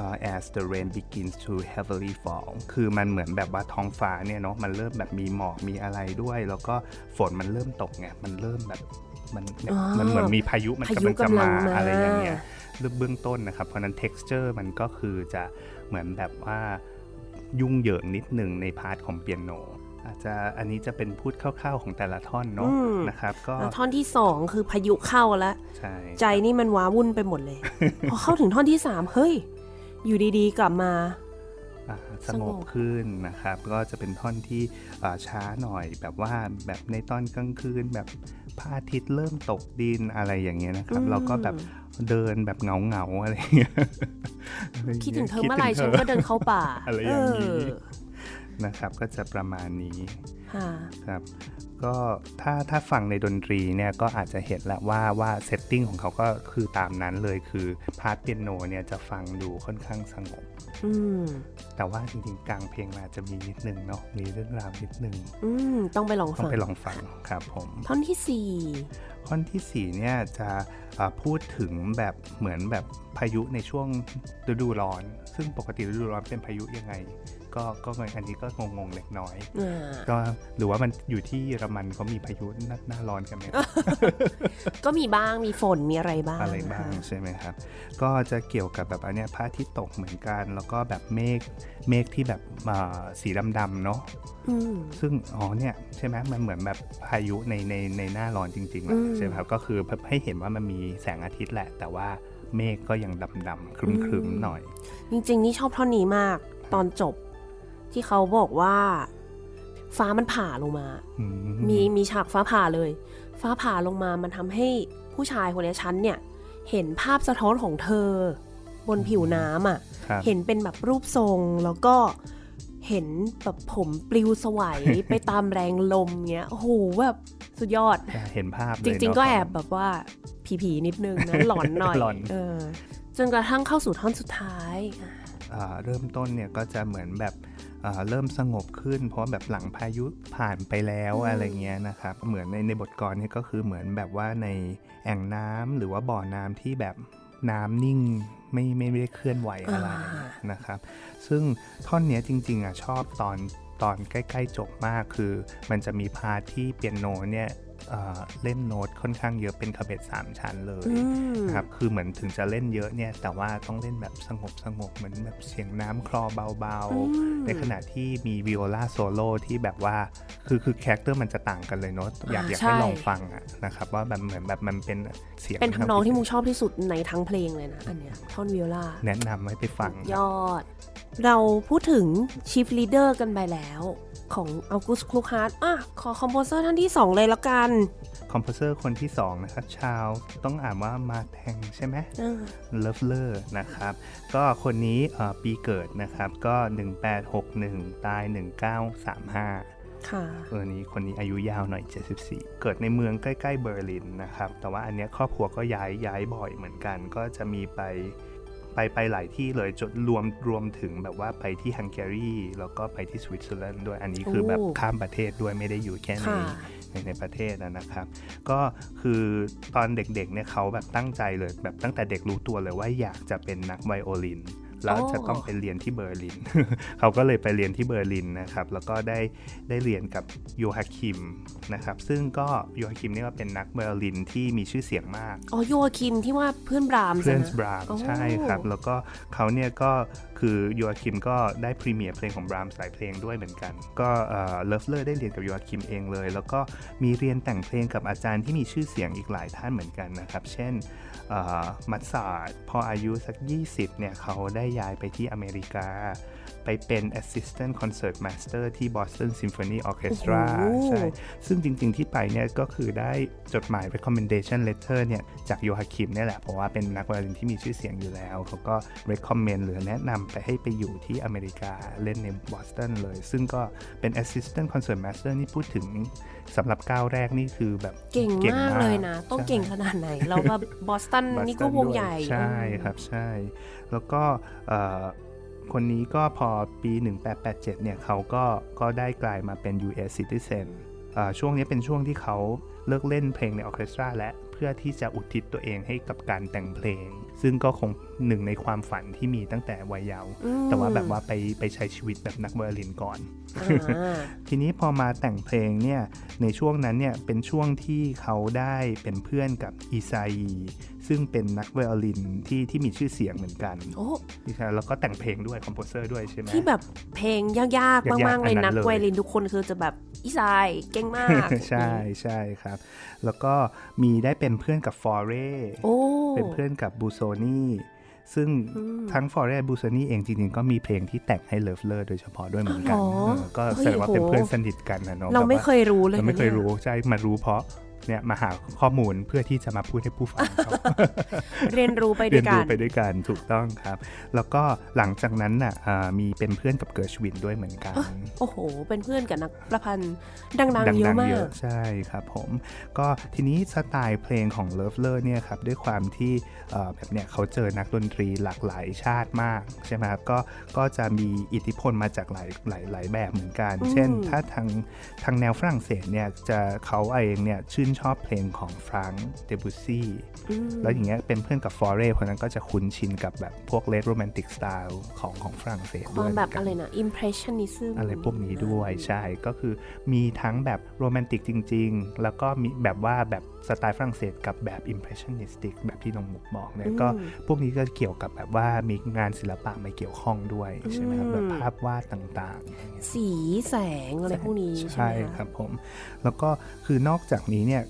Speaker 1: uh, as the rain begins to heavily fall คือมันเหมือนแบบว่าท้องฟ้าเนี่ยเนาะมันเริ่มแบบมีหมอกมีอะไรด้วย แล้วก็ฝนมันเริ่มตกไงมันเริ่มแบบมันเนี่ย
Speaker 2: อ๋อ
Speaker 1: มันเหมือนมีพายุมัน
Speaker 2: พายุ
Speaker 1: กำลังจะ
Speaker 2: กำลั
Speaker 1: มาง
Speaker 2: มา
Speaker 1: อะไรอย่างเงี้ยเบื้องต้นนะครับ เพราะฉะนั้น texture มันก็คือจะเหมือนแบบว่ายุ่งเหยิงนิดหนึ่งในพาร์ทของเปียโนอาจจะอันนี้จะเป็นพูดคร่าวๆของแต่ละท่อนเนาะ
Speaker 2: อืม
Speaker 1: นะครับก็
Speaker 2: แล้วท่อนที่สองคือพายุเข้าแล้ว
Speaker 1: ใช่
Speaker 2: ใจนี่มันว้าวุ่นไปหมดเลย พอเข้าถึงท่อนที่สามเฮ้ย อยู่ดีๆ กลับมา
Speaker 1: อ่าส
Speaker 2: ส
Speaker 1: ง
Speaker 2: ง
Speaker 1: บบขึ้นนะครับ ก็จะเป็นท่อนที่อ่าช้าหน่อยแบบว่าแบบในตอนกลางคืนแบบพระอาทิตย์เริ่มตกดินอะไรอย่างเงี้ยนะครับ
Speaker 2: อืม
Speaker 1: เราก็แบบเดินแบบเหงาๆอะไรอย่างเงี้ยอะไรอย่าง
Speaker 2: คิด
Speaker 1: งี้ย
Speaker 2: ถึงเธอ
Speaker 1: คิ
Speaker 2: เมื่อไหร่
Speaker 1: ธ
Speaker 2: ฉันก็เดินเข้าป่า
Speaker 1: อะไรอย่างนี้
Speaker 2: เออ
Speaker 1: นะครับ ก็จะประมาณนี้
Speaker 2: ค่ะ
Speaker 1: ครับก็ถ้าถ้าฟังในดนตรีเนี่ยก็อาจจะเห็นแล้วว่าว่า setting ของเขาก็คือตามนั้นเลยคือ part เปียโนเนี่ยจะฟังดูค่อนข้างสงบ
Speaker 2: อืม
Speaker 1: แต่ว่าจริงๆ กลางเพลงมันอาจจะมีนิดนึงเนาะมีเรื่องราวนิดนึง
Speaker 2: อืมต้องไปลอง
Speaker 1: ต้อง
Speaker 2: ฟัง
Speaker 1: ไปลองฟังครับผม
Speaker 2: ท่อนที่สี่
Speaker 1: ท่อนที่ 4 เนี่ยจะอ่าพูดถึงแบบเหมือนแบบพายุในช่วงฤดูร้อน ซึ่งปกติฤดูร้อนเป็นพายุยังไง ก็ก็อันนี้ก็งงๆเล็กน้อย
Speaker 2: อ่า
Speaker 1: ก็หรือว่ามันอยู่ที่เยอรมันเขามีพายุหน้าหน้าร้อนกันไหม
Speaker 2: ก็มีบ้างมีฝนมีอะไรบ้าง
Speaker 1: อะไรบ้างใช่ไหมครับ ก็จะเกี่ยวกับแบบอันเนี้ยพระอาทิตย์ตกเหมือนกัน แล้วก็แบบเมฆเมฆที่แบบอ่าสีดำๆเนาะ
Speaker 2: อืม
Speaker 1: ซึ่งอ๋อเนี่ยใช่ไหมมันเหมือนแบบพายุในในในหน้าร้อนจริงๆอะ
Speaker 2: อืม
Speaker 1: ใช่ไหมครับก็คือให้เห็นว่ามันมีแสงอาทิตย์แหละ แต่ว่าเมฆก็ยังดำๆครึมๆหน่อย
Speaker 2: จริงๆ นี่ชอบท่อนนี้มากตอนจบ ที่เขาบอกว่า ฟ้ามันผ่าลงมา
Speaker 1: อื
Speaker 2: มีมีฉากฟ้าผ่าเลย ฟ้าผ่าลงมามันทำให้ผู้ชายคนนี้ฉันเนี่ย เห็นภาพสะท้อนของเธอ บนผิวน้ำอะ
Speaker 1: ครับ
Speaker 2: เห็นเป็นแบบรูปทรงแล้วก็เห็นแบบผมปลิวสวัยไปตามแรงลมเงี้ย โอ้โหแบบสุดยอด
Speaker 1: จะเห็นภาพเลย
Speaker 2: จริง ๆ ก็
Speaker 1: เนาะ
Speaker 2: แอบแบบว่าผีๆนิดนึงนะหลอนหน่อย
Speaker 1: หลอน
Speaker 2: เออจนกระทั่งเข้าสู่ท่อนสุดท้ายอะ
Speaker 1: อ่าเริ่มต้นเนี่ยก็จะเหมือนแบบอ่า เริ่มสงบขึ้น เพราะแบบหลังพายุผ่านไปแล้ว
Speaker 2: อืม
Speaker 1: อะไรเงี้ยนะครับเหมือนในในบทกรเนี่ยก็คือเหมือนแบบว่าในแอ่งน้ำหรือว่าบ่อน้ำที่แบบน้ำนิ่งไม่ไม่ไม่ได้เคลื่อนไหวอะไรนะครับ ซึ่งท่อนเนี้ยจริง ๆอะชอบตอนตอนใกล้ ๆ จบมากคือ มันจะมี part ที่เปียโนเนี่ย เอ่อเล่นโน้ตค่อนข้างเยอะเป็นเขบ็ตสามชั้นเลย
Speaker 2: อืม
Speaker 1: นะครับคือเหมือนถึงจะเล่นเยอะเนี่ยแต่ว่าต้องเล่นแบบสงบสงบเหมือนแบบเสียงน้ำคลอเบา
Speaker 2: อืม
Speaker 1: ๆในขณะที่มีวิโอลาโซโล่ที่แบบว่าคือคือ character มันจะต่างกันเลยเนาะอยาก
Speaker 2: อ่า
Speaker 1: อยากให้
Speaker 2: ใช่
Speaker 1: ลองฟังอะนะครับว่าแบบเหมือนแบบมันเป็นเสียง
Speaker 2: เป็นทำนองที่มูชอบที่สุดในทั้งเพลงเลยนะอันเนี้ยท่อนวิโอลา
Speaker 1: แนะนำให้ไปฟัง
Speaker 2: ยอด เราพูดถึง Schilflieder กันไปแล้วของอ u กุสคลูฮาร์ดอะขอ composer ท่านที่ 2 เลยแล้วกัน
Speaker 1: composer คนที่ 2 นะครับ ชาวต้องอ่านว่ามาแทงใช่ไหม
Speaker 2: อ่า
Speaker 1: Loeffler นะครับ ก็คนนี้เอ่อปีเกิดนะครับ ก็ 1861 ตาย 1935
Speaker 2: ค่ะ
Speaker 1: เออนี้คนนี้อายุยาวหน่อย 74 เกิดในเมืองใกล้ ๆ เบอร์ลินนะครับ แต่ว่าอันเนี้ยครอบครัวก็ย้ายย้ายบ่อยเหมือนกัน ก็จะมีไป ไปไปหลายที่เลยจนรวมรวมถึงแบบว่าไปที่ฮังการีแล้วก็ไปที่สวิตเซอร์แลนด์ด้วยอันนี้คือ
Speaker 2: โอ้
Speaker 1: แบบข้ามประเทศด้วยไม่ได้อยู่แค่ใน
Speaker 2: ค่ะ
Speaker 1: ในในประเทศนะนะครับ ก็คือตอนเด็กๆเนี่ยเขาแบบตั้งใจเลยแบบตั้งแต่เด็กรู้ตัวเลยว่าอยากจะเป็นนักไวโอลิน แล้วจะต้องไปเรียนที่เบอร์ลิน เขาก็เลยไปเรียนที่เบอร์ลินนะครับ แล้วก็ได้ได้เรียนกับโยอาคิมนะครับ ซึ่งก็โยอาคิมเนี่ยก็เป็นนักไวโอลินที่มีชื่อเสียงมาก
Speaker 2: อ๋อโยอาคิมที่ว่าเพื่อนบรามส์
Speaker 1: เพื่อน
Speaker 2: นะ
Speaker 1: บราม
Speaker 2: โอ้
Speaker 1: ใช่ครับ แล้วก็เขาเนี่ยก็คือโยอาคิมก็ได้ premiere เพลงของบรามหลายเพลงด้วยเหมือนกัน ก็ Loeffler ได้เรียนกับโยอาคิมเองเลย แล้วก็มีเรียนแต่งเพลงกับอาจารย์ที่มีชื่อเสียงอีกหลายท่านเหมือนกันนะครับ เช่นเอ่อมัตสาร์ดพออายุสัก 20เนี่ยเขาได้ย้ายไปที่อเมริกา ไปเป็น Assistant Concert Master ที่ Boston Symphony Orchestra
Speaker 2: โอ้โห
Speaker 1: ใช่ ซึ่งจริง ๆ ที่ไปเนี่ยก็คือได้จดหมาย recommendation letter เนี่ยจากโยฮาคิมเนี่ยแหละ เพราะว่าเป็นนักไวโอลินที่มีชื่อเสียงอยู่แล้ว เขาก็ recommend หรือแนะนำไปให้ไปอยู่ที่อเมริกาเล่นในบอสตันเลย ซึ่งก็เป็น assistant concert master นี่พูดถึงสำหรับก้าวแรกนี่คือแบบ
Speaker 2: เก่งมากเลยนะ ต้อง
Speaker 1: ใช่
Speaker 2: เก่งขนาดไหน เราแบบบอสตัน
Speaker 1: Boston
Speaker 2: นี่ก็วงใหญ่
Speaker 1: ด้วยใช่ครับใช่ แล้วก็เอ่อคนนี้ก็พอปี 1887 เนี่ยเขาก็ก็ได้กลายมาเป็น US citizen อ่าช่วงนี้เป็นช่วงที่เขาเลิกเล่นเพลงในออร์เคสตราละ เพื่อที่จะอุทิศตัวเองให้กับการแต่งเพลง ซึ่งก็คงหนึ่งในความฝันที่มีตั้งแต่วัยเยาว์
Speaker 2: อืม
Speaker 1: แต่ว่าแบบว่าไปไปใช้ชีวิตแบบนักไวโอลินก่อน
Speaker 2: อ่า
Speaker 1: ทีนี้พอมาแต่งเพลงเนี่ยในช่วงนั้นเนี่ยเป็นช่วงที่เขาได้เป็นเพื่อนกับอีไซ ซึ่งเป็นนักไวโอลินที่ที่มีชื่อเสียงเหมือนกัน
Speaker 2: โอ้
Speaker 1: อีไซแล้วก็แต่งเพลงด้วย composer ด้วยใช่ไหม
Speaker 2: ที่แบบเพลงยากๆ
Speaker 1: ยากๆ
Speaker 2: มากๆเลย
Speaker 1: อันนั้
Speaker 2: นัก
Speaker 1: นเลย
Speaker 2: ไวโอลินทุกคนคือจะแบบอีไซเก่งมาก
Speaker 1: ใช่ใช่ครับ แล้วก็มีได้เป็นเพื่อนกับฟอเร
Speaker 2: โอ้
Speaker 1: เป็นเพื่อนกับบูโซนี่ซึ่ง
Speaker 2: อืม
Speaker 1: ทั้งฟอเรบูโซนี่เองจริงๆ ก็มีเพลงที่แต่งให้ Loeffler โดยเฉพาะด้วยเหมือนกัน
Speaker 2: อ๋อ
Speaker 1: เออก็แสดงว่า
Speaker 2: เฮ้ย
Speaker 1: เป็น
Speaker 2: โห
Speaker 1: เพื่อนสนิทกันนะเนาะ
Speaker 2: เรา
Speaker 1: แบบ
Speaker 2: ไม่
Speaker 1: ว่า
Speaker 2: เคยรู้เลย
Speaker 1: เราไม่เคย
Speaker 2: นะ
Speaker 1: รู้ใช่มารู้เพราะ เนี่ยมาหาข้อมูลเพื่อที่จะมาพูดให้ผู้ฟังเขา
Speaker 2: เรียนรู้ไปด้
Speaker 1: เรี
Speaker 2: วย
Speaker 1: น
Speaker 2: กั
Speaker 1: รู้
Speaker 2: น
Speaker 1: ไปด้วยกันถูกต้องครับ แล้วก็หลังจากนั้นน่ะอ่ามีเป็นเพื่อนกับเกิร์ชวินด้วยเหมือนกัน
Speaker 2: โอ้โห เป็นเพื่อนกับนักประพันธ์ดังๆ
Speaker 1: ดั
Speaker 2: เยอะ
Speaker 1: งๆ
Speaker 2: มา
Speaker 1: เย
Speaker 2: ก
Speaker 1: อะใช่ครับผม ก็ทีนี้สไตล์เพลงของ Love l e r เนี่ยครับด้วยความที่เอ่อแบบเนี่ยเขาเจอนักดนตรีหลากหลายชาติมากใช่ไหมครับก็ก็จะมีอิทธิพลมาจากหลายหลายหลายแบบเหมือนกัน
Speaker 2: อืม
Speaker 1: เช่น ถ้าทางทางแนวฝรั่งเศสเนี่ยจะเขาเองเนี่ยชื่นชอบเพลงของฟรังก์เดบุซี่
Speaker 2: อืม
Speaker 1: แล้วอย่างเงี้ยเป็นเพื่อนกับฟอเรเพราะฉะนั้นก็จะคุ้นชินกับแบบพวกเลดโรแมนติกสไตล์ของของฝรั่งเศส
Speaker 2: ค
Speaker 1: ด้
Speaker 2: วา
Speaker 1: วย
Speaker 2: ม
Speaker 1: เห
Speaker 2: แบ
Speaker 1: มื
Speaker 2: บ
Speaker 1: อนกั
Speaker 2: อะ
Speaker 1: น
Speaker 2: ไรนะ impressionism
Speaker 1: อะไรพวกนี้ด้วยใช่ก็คือมีทั้งแบบโรแมนติกจริง ๆ แล้วก็มีแบบว่าแบบ สไตล์ฝรั่งเศสกับแบบ impressionistic แบบที่น้องมุกบอกเนี่ย
Speaker 2: อืม
Speaker 1: ก็พวกนี้ก็เกี่ยวกับแบบว่ามีงานศิลปะมาเกี่ยวข้องด้วยใช่ไหมครับ
Speaker 2: อืม
Speaker 1: แบบภาพวาดต่างๆ
Speaker 2: สีแสงอะไรพวกนี้ใช่
Speaker 1: ใช่
Speaker 2: ไหม
Speaker 1: ค
Speaker 2: คะ
Speaker 1: รับผม แล้วก็คือนอกจากนี้เนี่ย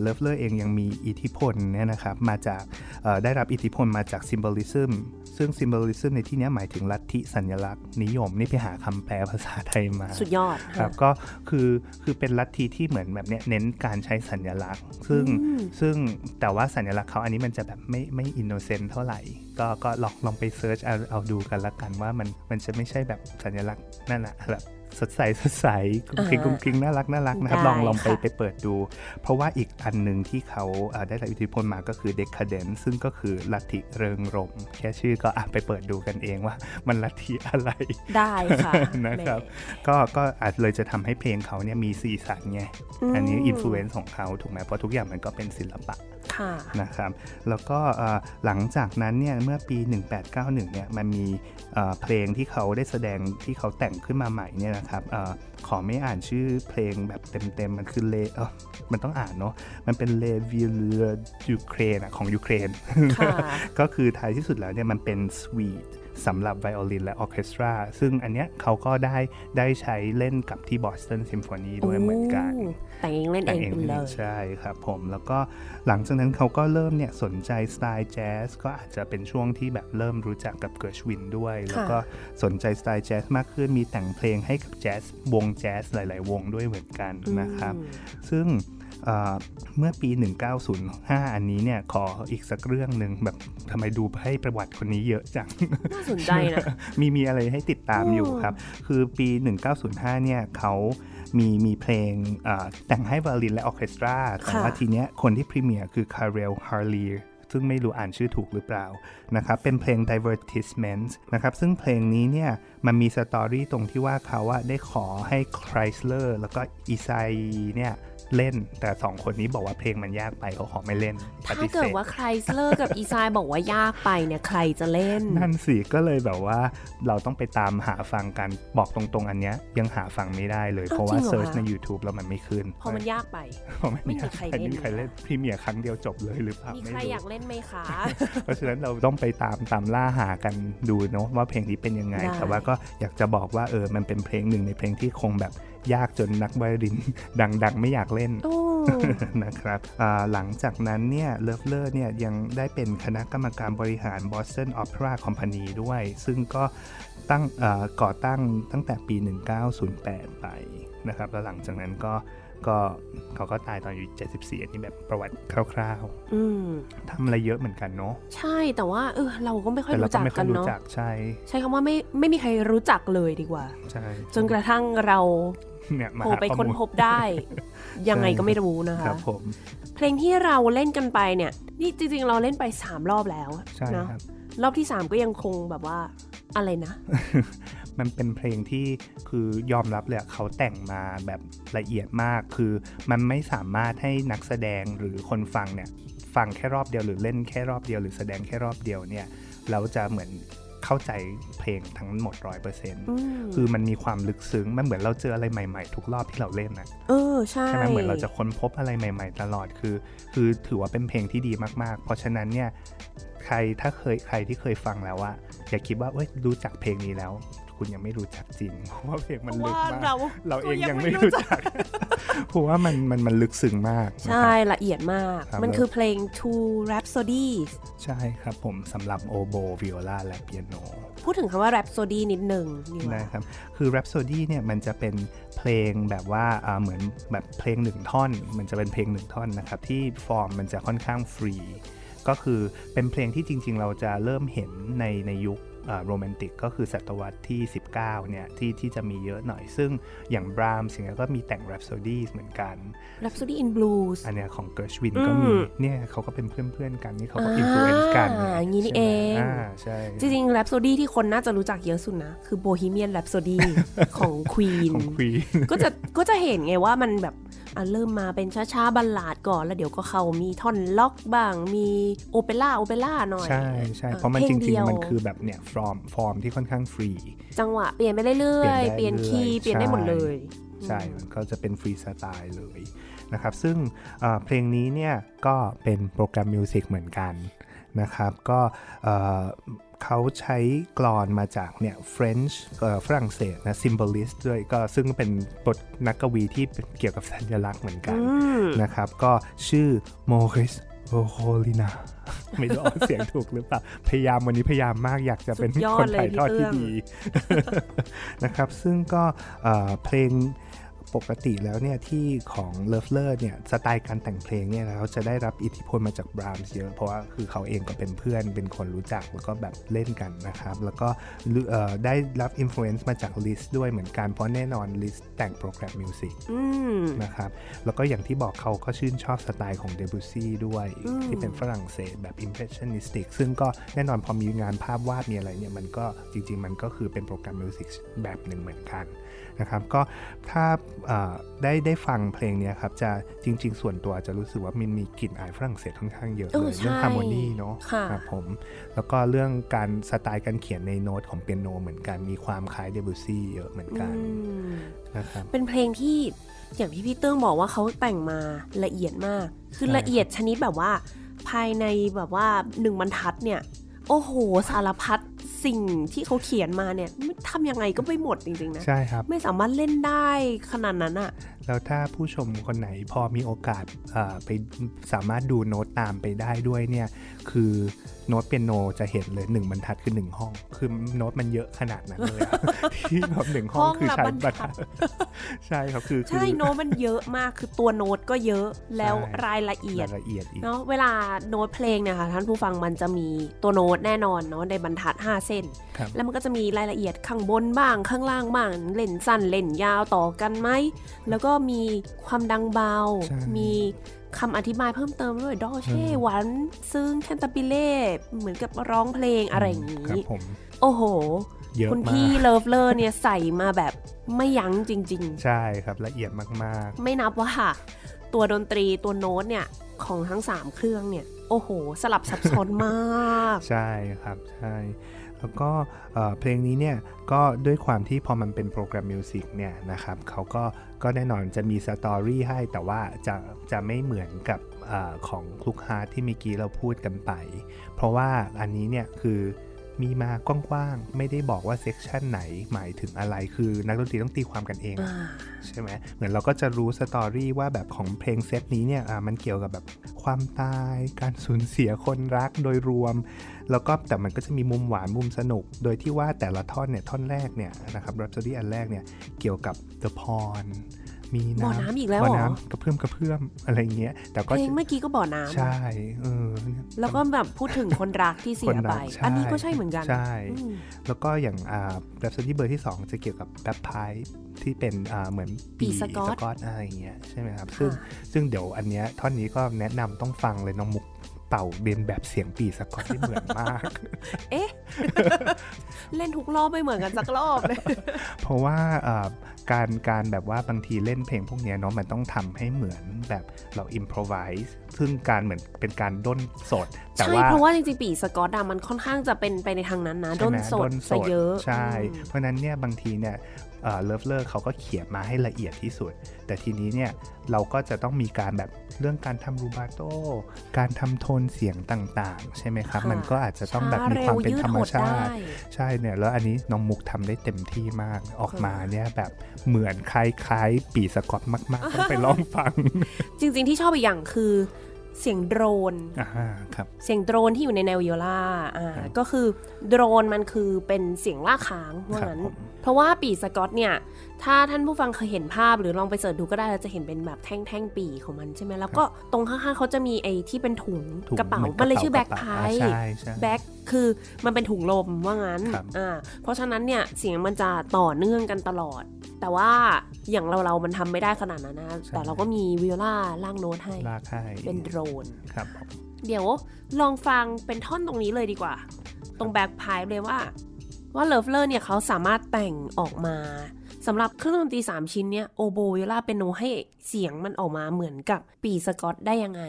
Speaker 1: Loeffler เองยังมีอิทธิพลเนี่ยนะครับมาจากเอ่อได้รับอิทธิพลมาจากซิม b บลิซึมซึ่งซิม b บลิซึมในที่เนี้ยหมายถึงลัทธิสัญลักษณ์นิยม นี่ไปหาคำแปลภาษาไทยมา
Speaker 2: สุดยอด
Speaker 1: ครับะก็คือคือเป็นลัทธิที่เหมือนแบบเนี้ยเน้นการใช้สัญลักษณ์ ซึ่ง
Speaker 2: อืม
Speaker 1: ซึ่งแต่ว่าสัญลักษณ์เขาอันนี้มันจะแบบไม่ไม่ innocent เท่าไหร่ก็ก็ลองลองไป search เอาเอาดูกันละกันว่ามันมันจะไม่ใช่แบบสัญลักษณ์นั่นแหละแบบ สดใสสดใสกรุ้งกริ้ง
Speaker 2: อ่า
Speaker 1: กรุ้งกริ้งน่ารักน่ารักนะครับ
Speaker 2: ได้
Speaker 1: ลองลองไป
Speaker 2: ค่ะ
Speaker 1: ไปเปิดดู เพราะว่าอีกอันหนึ่งที่เขาเอ่อได้รับอิทธิพลมาก็คือ Decadence ซึ่งก็คือลัทธิเริงรมย์แค่ชื่อก็อะไปเปิดดูกันเองว่ามันลัทธิอะไร
Speaker 2: ได้ค่ะ
Speaker 1: นะครับ
Speaker 2: แหม
Speaker 1: ก็ก็อาจเลยจะทำให้เพลงเขาเนี่ยมีสีสันไง
Speaker 2: ม
Speaker 1: อันนี้ influence ของเขาถูกไหมเพราะทุกอย่างมันก็เป็นศิลปะ
Speaker 2: ค่ะ
Speaker 1: นะครับแล้วก็เอ่อหลังจากนั้นเนี่ยเมื่อปี 1891เนี่ยมันมีเอ่อเพลงที่เขาได้แสดงที่เขาแต่งขึ้นมาใหม่เนี่ยนะครับเออขอไม่อ่านชื่อเพลงแบบเต็มๆ มันคือ Les เออมันต้องอ่านเนาะมันเป็น Les Veillées de l'Ukraine ของยูเครน
Speaker 2: ค่ะ
Speaker 1: ก็คือท้ายที่สุดแล้วเนี่ยมันเป็นสวีทสำหรับไวโอลินและออร์เคสตรา ซึ่งอันเนี้ยเขาก็ได้ได้ใช้เล่นกับที่บอสตันซิมโฟนีด้วยเหมือนกัน
Speaker 2: โแต่งเองเล่นเองไปเลย
Speaker 1: ใช่ครับผมแล้วก็หลังจากนั้นเขาก็เริ่มเนี่ยสนใจสไตล์แจ๊สก็อาจจะเป็นช่วงที่แบบเริ่มรู้จักกับเกิร์ชวินด้วย แล้วก็สนใจสไตล์แจ๊สมากขึ้นมีแต่งเพลงให้กับแจ๊สวงแจ๊สหลาย ๆ วงด้วยเหมือนกันนะครับ
Speaker 2: อืม
Speaker 1: ซึ่งเอ่อเมื่อปี 1905 อันนี้เนี่ยขออีกสักเรื่องหนึ่งแบบทำไมดูให้ประวัติคนนี้เยอะจัง
Speaker 2: น่าสนใจนะ
Speaker 1: มีมีอะไรให้ติดตามอยู่
Speaker 2: อืม
Speaker 1: ครับ คือปี 1905 เนี่ยเขา มีมีเพลงอ่าแต่งให้ไวโอลินและออร์เคสตราแต่ว่าทีเนี้ยคนที่ premiere คือ Karel Halíř ซึ่งไม่รู้อ่านชื่อถูกหรือเปล่านะครับ เป็นเพลง Divertissement นะครับ ซึ่งเพลงนี้เนี่ย มันมี story ตรงที่ว่าเขาอะได้ขอให้ Kreisler แล้วก็อีไซเนี่ย เล่น แต่สองคนนี้บอกว่าเพลงมันยากไปเขาขอไม่เล่นป
Speaker 2: ถ้า
Speaker 1: ฏิเส
Speaker 2: เกิด
Speaker 1: ธ
Speaker 2: ว่าใครเลิกกับอีซายบอกว่ายากไปเนี่ยใครจะเล่น
Speaker 1: นั่นสิก็เลยแบบว่าเราต้องไปตามหาฟังกันบอกตรงๆ อันเนี้ยยังหาฟังไม่ได้เลย
Speaker 2: อ้าว
Speaker 1: เพราะว่า
Speaker 2: จริงเหรอ
Speaker 1: search
Speaker 2: คะ
Speaker 1: ใน YouTube แล้วมันไม่ขึ้น
Speaker 2: พอมันยากไป
Speaker 1: เพราะมัน
Speaker 2: ไม่มีใครเล่น
Speaker 1: ไม่มีใครเล่น premiere ครั้งเดียวจบเลยหรือเปล่าไม่มี
Speaker 2: ใคร
Speaker 1: รู้
Speaker 2: อยากเล่นไหมคะ
Speaker 1: เพราะฉะนั้นเราต้องไปตามตามล่าหากันดูเนาะว่าเพลงนี้เป็นยังไง
Speaker 2: ได้
Speaker 1: แต่ว่าก็อยากจะบอกว่าเออมันเป็นเพลงหนึ่งในเพลงที่คงแบบ ยากจนนักไวโอลินดัง ๆ ไม่อยากเล่น
Speaker 2: โอ้
Speaker 1: นะครับหลังจากนั้นเนี่ยเลฟเลอร์เนี่ยยังได้เป็นคณะกรรมการบริหาร Boston Opera Company ด้วย ซึ่งก็ตั้งก่อตั้งตั้งแต่ปี 1908 ไปนะครับแล้วหลังจากนั้นก็ ก็เขาก็ตายตอนอายุ74อันนี้แบบประวัติคร่าวๆทำอะไรเยอะเหมือนกันเนาะ
Speaker 2: ใช่แต่ว่าเออเราก็ไม่ค่อยรู้จักกันเนาะ
Speaker 1: ใช่
Speaker 2: ใช่คำว่าไม่ไม่มีใครรู้จักเลยดีกว่า
Speaker 1: ใช่
Speaker 2: จนกระทั่งเราโผล่ไปค้นพบได้ ยังไงก็ไม่รู้นะคะ
Speaker 1: ครับผม
Speaker 2: เพลงที่เราเล่นกันไปเนี่ย นี่จริงๆเราเล่นไปสามรอบแล้ว
Speaker 1: นะ
Speaker 2: รอบที่สามก็ยังคงแบบว่าอะไรนะ
Speaker 1: มันเป็นเพลงที่คือยอมรับเลยเขาแต่งมาแบบละเอียดมาก คือมันไม่สามารถให้นักแสดงหรือคนฟังเนี่ยฟังแค่รอบเดียวหรือเล่นแค่รอบเดียวหรือแสดงแค่รอบเดียวเนี่ยเราจะเหมือนเข้าใจเพลงทั้งหมดร้อยเปอร์เซ็นต์คือมันมีความลึกซึ้ง มันเหมือนเราเจออะไรใหม่ๆ ทุกรอบที่เราเล่นนะ
Speaker 2: เออใช่ใช่ไห
Speaker 1: มเหมือนเราจะค้นพบอะไรใหม่ ๆ ตลอดคือ คือถือว่าเป็นเพลงที่ดีมากๆ เพราะฉะนั้นเนี่ยใครถ้าเคยใครที่เคยฟังแล้วว่าอย่าคิดว่าเอ้ยรู้จักเพลงนี้แล้ว คุณยังไม่รู้จักจริง เพราะว่าเพลงมันลึกมากเราเราเองยังไม่รู้จัก เพราะว่ามันมันมันลึกซึ้งมาก
Speaker 2: ใช่ละเอียดมาก มันคือเพลง Two Rhapsodies
Speaker 1: ใช่ครับผมสำหรับโอโบวิโอลาและเปียโน
Speaker 2: พูดถึงคำว่า Rhapsody นิดหนึ่ง
Speaker 1: ได้ครับ คือ Rhapsody เนี่ยมันจะเป็นเพลงแบบว่าเหมือนแบบเพลงหนึ่งท่อน มันจะเป็นเพลงหนึ่งท่อนนะครับที่ฟอร์มมันจะค่อนข้างฟรีก็คือเป็นเพลงที่จริง ๆ เราจะเริ่มเห็นในในยุค โรแมนติกก็คือศตวรรษที่ 19 เนี่ยที่ที่จะมีเยอะหน่อย ซึ่งอย่างบรามส์สิ่งนี้ก็มีแต่ง Rhapsody เหมือนกัน
Speaker 2: Rhapsody in Blues
Speaker 1: อันเนี้ยของเกิร์ชวินก็มี เนี่ยเขาก็เป็นเพื่อนๆกันนี่เขาก็ influence กัน
Speaker 2: อย่างนี้นี่เอง
Speaker 1: ใช่
Speaker 2: จริงๆ Rhapsody ที่คนน่าจะรู้จักเยอะสุดนะ คือ Bohemian Rhapsody ของ Queen ก็จะก็จะเห็นไงว่ามันแบบ อะเริ่มมาเป็นช้าๆ ballad ก่อน แล้วเดี๋ยวก็เขามีท่อนร็อกบ้าง มีโอเปร่าโอเปร่าหน่อย
Speaker 1: ใช่ใช่เพราะมันจริง ๆ มันคือแบบเนี่ย form form ที่ค่อนข้างฟรี
Speaker 2: จังหวะเปลี่ยนไปเรื่อยๆ เปลี่ยนคีย์เปลี่ยนได้หมดเลย
Speaker 1: ใช่มันก็จะเป็นฟรีสไตล์เลยนะครับ ซึ่งเพลงนี้เนี่ยก็เป็นโปรแกรมมิวสิกเหมือนกันนะครับ ก็ เขาใช้กรอนมาจากเนี่ย French ฝรั่งเศสนะ symbolist ด้วยก็ซึ่งเป็นบทนักกวีที่เกี่ยวกับสัญลักษณ์เหมือนกันนะครับ ก็ชื่อ Maurice o h o l i n a ไม่รู้ออกเสียงถูกหรือเปล่า พยายามวันนี้พยายามมากอยากจะเป็นคนถ่ายทอดที่ดีนะครับ ซึ่งก็เพลง ปกติแล้วเนี่ยที่ของเลฟเลอร์เนี่ยสไตล์การแต่งเพลงเนี่ยเขาจะได้รับอิทธิพลมาจากบรามส์เยอะเพราะว่าคือเขาเองก็เป็นเพื่อนเป็นคนรู้จักแล้วก็แบบเล่นกันนะครับ แล้วก็ได้รับ influence มาจากลิสด้วยเหมือนกันเพราะแน่นอนลิสแต่ง program music นะครับแล้วก็อย่างที่บอกเขาก็ชื่นชอบสไตล์ของเดบูซี่ด้วยที่เป็นฝรั่งเศสแบบ impressionistic ซึ่งก็แน่นอนพอมีงานภาพวาดมีอะไรเนี่ยมันก็จริง ๆ มันก็คือเป็น program music แบบหนึ่งเหมือนกัน นะครับก็ถ้าได้ได้ฟังเพลงนี้ครับจะจริง ๆ ส่วนตัวจะรู้สึกว่ามันมีกลิ่นอายฝรั่งเศสค่อนข้างเยอะเลยเรื่อง harmony เนาะครับผมแล้วก็เรื่องการสไตล์การเขียนในโน้ตของเปียโนเหมือนกันมีความคล้ายเดบิวซี่เยอะเหมือนกันนะครับ
Speaker 2: เป็นเพลงที่อย่างที่พี่เติ้งบอกว่าเขาแต่งมาละเอียดมาก คือละเอียดชนิดแบบว่า ภายในแบบว่าหนึ่งบรรทัดเนี่ย โอ้โห สารพัด สิ่งที่เขาเขียนมาเนี่ยทำยังไงก็ไม่หมดจริงๆนะ
Speaker 1: ใช่ครับ
Speaker 2: ไม่สามารถเล่นได้ขนาดนั้นอะ
Speaker 1: แล้วถ้าผู้ชมคนไหนพอมีโอกาสไปสามารถดูโน้ตตามไปได้ด้วยเนี่ย คือโน้ตเปียโนจะเห็นเลยหนึ่งบรรทัดคือหนึ่งห้อง คือโน้ตมันเยอะขนาดนั้นเลยที่แบบหนึ่งห้องคือใช้บรรทัด ใช่ครับคือ
Speaker 2: ใช่โน้ตมันเยอะมากคือตัวโน้ตก็เยอะแล้วรายละเอียด
Speaker 1: ละเอียด
Speaker 2: เนาะเวลาโน้ตเพลงเนี่ยค่ะท่านผู้ฟังมันจะมีตัวโน้ตแน่นอนเนาะในบรรทัด 5 เส้น แล้วมันก็จะมีรายละเอียดข้างบนบ้างข้างล่างบ้างเล่นสั้นเล่นยาวต่อกันไหมแล้วก็มีความดังเบามี คำอธิบายเพิ่มเติมด้วยดอเช่หวานซึ่ง cantabile เหมือนกับร้องเพลงอะไรอย่างนี้ โอ้โห คุณพี่เลิฟเลอร์เนี่ยใส่มาแบบไม่ยั้งจริง
Speaker 1: ๆ ใช่ครับละเอียดมาก
Speaker 2: ๆ ไม่นับว่าตัวดนตรีตัวโน้ตเนี่ย ของทั้ง 3 เครื่องเนี่ย โอ้โห สลับซับซ้อนมาก
Speaker 1: ใช่ครับใช่ แล้วก็เพลงนี้เนี่ยก็ด้วยความที่พอมันเป็น program music เนี่ยนะครับเขาก็ก็แน่นอนจะมี story ให้แต่ว่าจะจะไม่เหมือนกับอของคลุกฮาร์ที่เมื่อกี้เราพูดกันไป เพราะว่าอันนี้เนี่ยคือ มีมากว้างๆ ไม่ได้บอกว่า section ไหนหมายถึงอะไร คือนักดนตรีต้องตีความกันเอง
Speaker 2: อ่า
Speaker 1: ใช่ไหมเหมือนเราก็จะรู้ story ว่าแบบของเพลงเซตนี้เนี่ยอ่ามันเกี่ยวกับแบบความตาย การสูญเสียคนรักโดยรวม แล้วก็แต่มันก็จะมีมุมหวานมุมสนุก โดยที่ว่าแต่ละท่อนเนี่ยท่อนแรกเนี่ยนะครับ Rhapsody อันแรกเนี่ยเกี่ยวกับ The Pond มี
Speaker 2: บ่อ
Speaker 1: น้ำ
Speaker 2: น้ำอีกแล้ว
Speaker 1: บ่อ
Speaker 2: เหรอ
Speaker 1: น้ำกระเพื่อมกระเพื่อมอะไรเงี้ย แต่ก็
Speaker 2: เพลงเมื่อกี้ก็บ่อน้ำ
Speaker 1: ใช่เออ
Speaker 2: แล้วก็แบบพูดถึงคนรักที่เสีย
Speaker 1: คนรั
Speaker 2: ไป
Speaker 1: ใช่
Speaker 2: อันนี้ก็ใช่เหมือนกัน
Speaker 1: ใช่
Speaker 2: อืม
Speaker 1: แล้วก็อย่างอ่า Rhapsody เบอร์ที่ 2 จะเกี่ยวกับแบปพายที่เป็นอ่าเหมือน
Speaker 2: ปี่สกอตส
Speaker 1: กอตอะไรอย่างเงี้ยใช่ไหมครับ ซึ่ง
Speaker 2: ค่ะ
Speaker 1: ซึ่งเดี๋ยวอันเนี้ยท่อนนี้ก็แนะนำต้องฟังเลยน้องมุก เป่าเลียนแบบเสียงปี่สกอตที่เหมือนมาก
Speaker 2: เอ๊ะ เล่นทุกรอบไม่เหมือนกันสักรอบเลย
Speaker 1: เพราะว่าอ่าการการแบบว่าบางทีเล่นเพลงพวกเนี้ยเนาะมันต้องทำให้เหมือนแบบเรา improvise ซึ่งการเหมือนเป็นการด้นสด แต่
Speaker 2: ใช่
Speaker 1: ว่า
Speaker 2: เพราะว่าจริงๆ ปี่สกอตอะมันค่อนข้างจะเป็นไปในทางนั้นนะ
Speaker 1: ใช่
Speaker 2: ด้นสดซะเยอะ
Speaker 1: ใช่
Speaker 2: อืม
Speaker 1: เพราะฉะนั้นเนี่ยบางทีเนี่ย เลิฟเลอร์เขาก็เขียนมาให้ละเอียดที่สุด แต่ทีนี้เนี่ยเราก็จะต้องมีการแบบเรื่องการทำ rubatoการทำโทนเสียงต่างๆ ใช่ไหมครับ
Speaker 2: ค่ะ
Speaker 1: มันก็อาจจะต้องแบบ
Speaker 2: ช้
Speaker 1: มีความเป็นธรรมชา
Speaker 2: เร็วยืดหด
Speaker 1: ติ
Speaker 2: ได้
Speaker 1: ใช่เนี่ยแล้วอันนี้น้องมุกทำได้เต็มที่มากออก
Speaker 2: ค่ะ
Speaker 1: มาเนี่ยแบบเหมือนคล้ายๆ ปีสกอตมากๆ ต้องไปลองฟัง
Speaker 2: จริงๆที่ชอบอีกอย่างคือ เสียงโดรน
Speaker 1: อ่าครับ
Speaker 2: เสียงโดรนที่อยู่ในแนววิโอลาอ่า
Speaker 1: ครับ
Speaker 2: ก็คือโดรนมันคือเป็นเสียงล่ากค้างว่า
Speaker 1: ครับ
Speaker 2: งั้น
Speaker 1: ผม
Speaker 2: เพราะว่าปีสกอตเนี่ย ถ้าท่านผู้ฟังเคยเห็นภาพหรือลองไปเสิร์ชดูก็ได้เราจะเห็นเป็นแบบแท่งๆปีของมันใช่ไหมแล้วก็ตรงข้างๆเขาจะมีไอ้ที่เป็นถุง
Speaker 1: ถุง
Speaker 2: กระเป๋า
Speaker 1: หน่อย
Speaker 2: มันเลยชื่อ bagpipe
Speaker 1: กระ
Speaker 2: ไพ
Speaker 1: เป๋าอ่าใช่ใช่
Speaker 2: bag คือมันเป็นถุงลมว่างั้น
Speaker 1: ครับ
Speaker 2: อ่าเพราะฉะนั้นเนี่ยเสียงมันจะต่อเนื่องกันตลอด แต่ว่าอย่างเราเรามันทำไม่ได้ขนาดนั้นนะ แต่เราก็มีวิโอลาลากโน้ตให้
Speaker 1: ลากให้
Speaker 2: เป็นโดรน
Speaker 1: ครับผม
Speaker 2: เดี๋ยวลองฟังเป็นท่อนตรงนี้เลยดีกว่า ตรง bagpipe เลยว่าว่าเลิฟเลอร์เนี่ยเขาสามารถแต่งออกมา สำหรับเครื่องดนตรี 3 ชิ้นเนี่ยโอโบวิโอลาเปียโนให้เสียงมันออกมาเหมือนกับปีสกอตได้ยังไง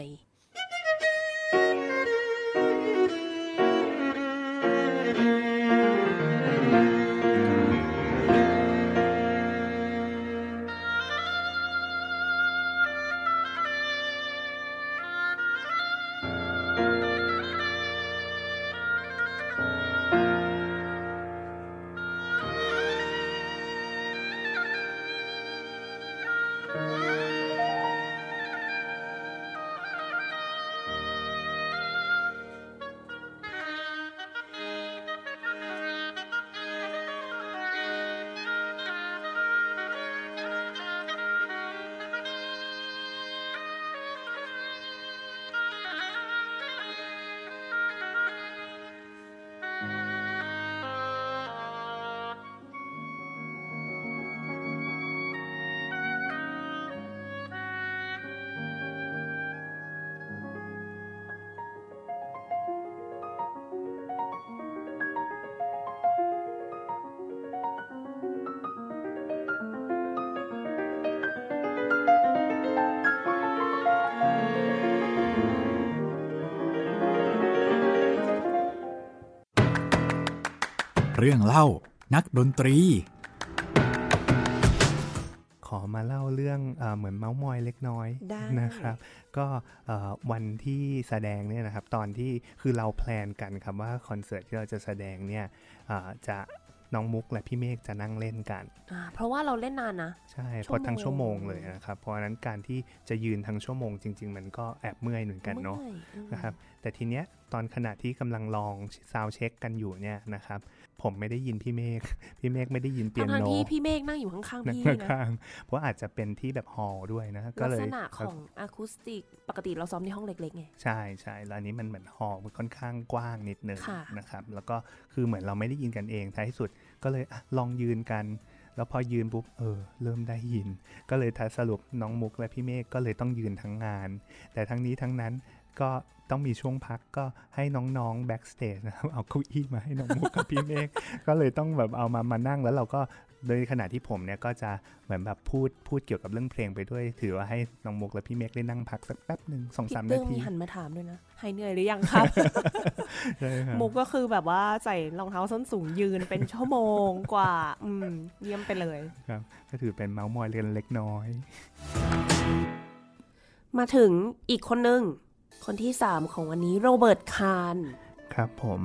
Speaker 3: เรื่องเล่านักดนตรี
Speaker 1: ขอมาเล่าเรื่องเออเหมือนเมาส์มอยเล็กน้อย
Speaker 2: ได้
Speaker 1: นะครับ ก็เอ่อวันที่แสดงเนี่ยนะครับ ตอนที่คือเราแพลนกันครับว่าคอนเสิร์ตที่เราจะแสดงเนี่ยเอ่อจะน้องมุกและพี่เมฆจะนั่งเล่นกัน
Speaker 2: อ่าเพราะว่าเราเล่นนานนะ
Speaker 1: ใช่
Speaker 2: ชั่วโมง
Speaker 1: เพราะทั้งชั่วโมงเลยนะครับ เพราะฉะนั้นการที่จะยืนทั้งชั่วโมงจริง ๆ มันก็แอบเมื่อยเหมือนกันเนาะ
Speaker 2: มื่อยอืม
Speaker 1: นะครับ แต่ทีเนี้ยตอนขณะที่กำลังลองซาวเช็คกันอยู่เนี่ยนะครับ ผมไม่ได้ยินพี่เมฆพี่เมฆไม่ได้ยินเปีย
Speaker 2: ทั้ง
Speaker 1: โน
Speaker 2: ๆที่พี่เมฆนั่งอยู่ข้างๆ
Speaker 1: นั่ง
Speaker 2: พี่นะ
Speaker 1: ข้างๆเพราะอาจจะเป็นที่แบบฮอลล์ด้วยนะก็
Speaker 2: ลัก
Speaker 1: เลย
Speaker 2: ษณะของอะคูสติกปกติเราซ้อมในห้องเล็กๆไง
Speaker 1: ใช่ใช่แล้วอันนี้มันเหมือนฮอลล์มันค่อนข้างกว้างนิดนึง
Speaker 2: ค่ะ
Speaker 1: นะครับแล้วก็คือเหมือนเราไม่ได้ยินกันเองท้ายที่สุดก็เลยอะลองยืนกันแล้วพอยืนปุ๊บเออเริ่มได้ยิน ก็เลยทัสรุปน้องมุกและพี่เมฆก็เลยต้องยืนทั้งงาน แต่ทั้งนี้ทั้งนั้นก็ ต้องมีช่วงพักก็ให้น้องๆ backstage นะครับเอาเก้าอี้มาให้น้องมุกกับพี่เมฆก็เลยต้องแบบเอามามานั่งแล้วเราก็โดยขณะที่ผมเนี่ยก็จะเหมือนแบบพูดพูดเกี่ยวกับเรื่องเพลงไปด้วย ถือว่าให้น้องมุกและพี่เมฆได้นั่งพักสักแป๊บหนึ่งสอง
Speaker 2: พี่
Speaker 1: สาม
Speaker 2: เติ้
Speaker 1: นางที
Speaker 2: มีหันมาถามด้วยนะหายเหนื่อยหรือยังครับ
Speaker 1: ใช่ครับ
Speaker 2: มุกก็คือแบบว่าใส่รองเท้าส้นสูงยืนเป็นชั่วโมงกว่า อืมเยี่ยมไปเลย
Speaker 1: ครับ ก็ถือเป็นเมาส์มอยเล็กเล็กน้อย
Speaker 2: มาถึงอีกคนหนึ่ง คนที่ 3 ของวันนี้โรเบิร์ตคาร์น
Speaker 1: ครับผม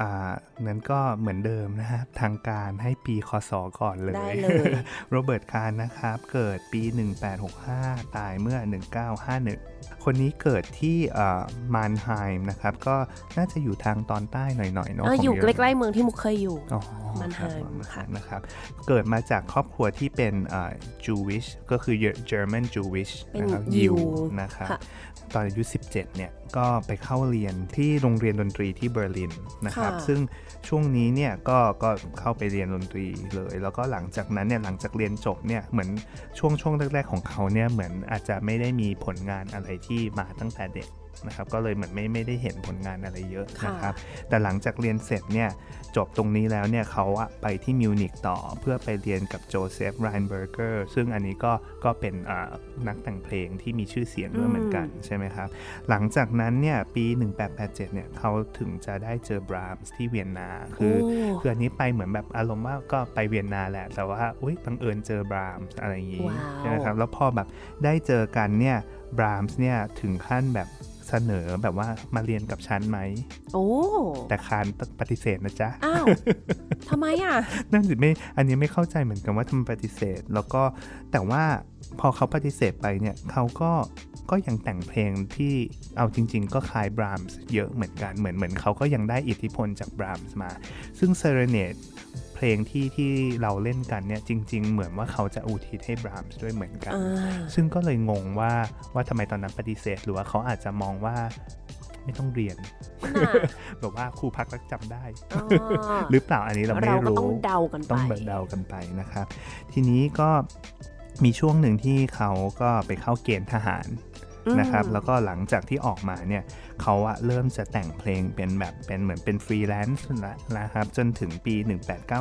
Speaker 1: อ่านั้นก็เหมือนเดิมนะครับทางการให้ปีคศก่อนเลย
Speaker 2: ได้เลย
Speaker 1: โรเบิร์ตคาร์นะครับ เกิดปี 1865 ตายเมื่อ 1951 คนนี้เกิดที่มานไฮม์นะครับ ก็น่าจะอยู่ทางตอนใต้หน่อยๆเนาะ
Speaker 2: เออ
Speaker 1: ข
Speaker 2: อง
Speaker 1: เราอยู่
Speaker 2: ใกล้ๆเมืองที่มุกเคยอยู่
Speaker 1: อ๋อ
Speaker 2: มันไฮม์
Speaker 1: ครับ
Speaker 2: ค่ะ
Speaker 1: นะครับ เกิดมาจากครอบครัวที่เป็นอ่า Jewish ก็คือ German Jewish
Speaker 2: เป็น
Speaker 1: นะครับ
Speaker 2: ยิว
Speaker 1: นะครับ
Speaker 2: ค่ะ
Speaker 1: ตอนอายุ 17 เนี่ย ก็ไปเข้าเรียนที่โรงเรียนดนตรีที่เบอร์ลินนะครับ
Speaker 2: ค่ะ
Speaker 1: ซึ่ง ช่วงนี้เนี่ยก็ก็เข้าไปเรียนดนตรีเลย แล้วก็หลังจากนั้นเนี่ยหลังจากเรียนจบเนี่ยเหมือนช่วงช่วงแรก ๆ ของเขาเนี่ยเหมือนอาจจะไม่ได้มีผลงานอะไรที่มาตั้งแต่เด็ก นะครับก็เลยเหมือนไม่ไม่ได้เห็นผลงานอะไรเยอะ
Speaker 2: ค่ะ
Speaker 1: นะครับแต่หลังจากเรียนเสร็จเนี่ยจบตรงนี้แล้วเนี่ยเขาอะไปที่มิวนิกต่อเพื่อไปเรียนกับโจเซฟไรน์เบอร์เกอร์ซึ่งอันนี้ก็ก็เป็นอ่านักแต่งเพลงที่มีชื่อเสียงด้วยเหมือนกันใช่ไหมครับหลังจากนั้นเนี่ยปี 1887เนี่ยเขาถึงจะได้เจอบรามส์ที่เวียนนาคือ
Speaker 2: โอ้
Speaker 1: คืออันนี้ไปเหมือนแบบอารมณ์ว่าก็ไปเวียนนาแหละ แต่ว่าอุ้ยบังเอิญเจอบรามส์อะไรอย่างงี้
Speaker 2: ว้าว
Speaker 1: ใช่ไหมครับแล้วพอแบบได้เจอกันเนี่ยบรามส์เนี่ยถึงขั้นแบบ เสนอแบบว่ามาเรียนกับฉันไหม
Speaker 2: โอ้
Speaker 1: แต่คานปฏิเสธนะจ๊ะ
Speaker 2: อ้าวทำไมอะ
Speaker 1: นั่นสิไม่ อันนี้ไม่เข้าใจเหมือนกันว่าทำไมปฏิเสธ แล้วก็แต่ว่าพอเขาปฏิเสธไปเนี่ยเขาก็ก็ยังแต่งเพลงที่เอาจริง ๆ ก็คล้ายบรามส์เยอะเหมือนกันเหมือนเหมือนเขาก็ยังได้อิทธิพลจากบรามส์มา ซึ่งเซเรเนต เพลงที่ที่เราเล่นกันเนี่ยจริง ๆ เหมือนว่าเขาจะอุทิศให้บรามส์ด้วยเหมือนกัน
Speaker 2: อ่า
Speaker 1: ซึ่งก็เลยงงว่าว่าทำไมตอนนั้นปฏิเสธ หรือว่าเขาอาจจะมองว่าไม่ต้องเรียน
Speaker 2: น่ะ
Speaker 1: แบบว่าครูพักรักจำได้
Speaker 2: อ่า
Speaker 1: หรือเปล่าอันนี้เราไม่
Speaker 2: เราก็
Speaker 1: รู้
Speaker 2: ต้องเดากันไป
Speaker 1: ต้องเดากันไปนะครับ ทีนี้ก็มีช่วงหนึ่งที่เขาก็ไปเข้าเกณฑ์ทหาร
Speaker 2: อืม
Speaker 1: นะครับแล้วก็หลังจากที่ออกมาเนี่ยเขาอะเริ่มจะแต่งเพลงเป็นแบบเป็นเหมือนเป็นฟรีแลนซ์ละนะครับจนถึงปี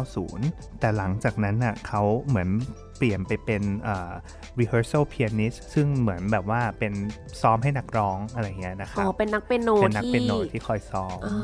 Speaker 1: 1890 แต่หลังจากนั้นอะเขาเหมือนเปลี่ยนไปเป็นอ่อ rehearsal pianist ซึ่งเหมือนแบบว่าเป็นซ้อมให้นักร้องอะไรเงี้ยนะครับ
Speaker 2: อ๋อเป็นนักเปียโน
Speaker 1: เป็นนัก
Speaker 2: ที่
Speaker 1: เปียโนที่คอยซ้อม
Speaker 2: อ่า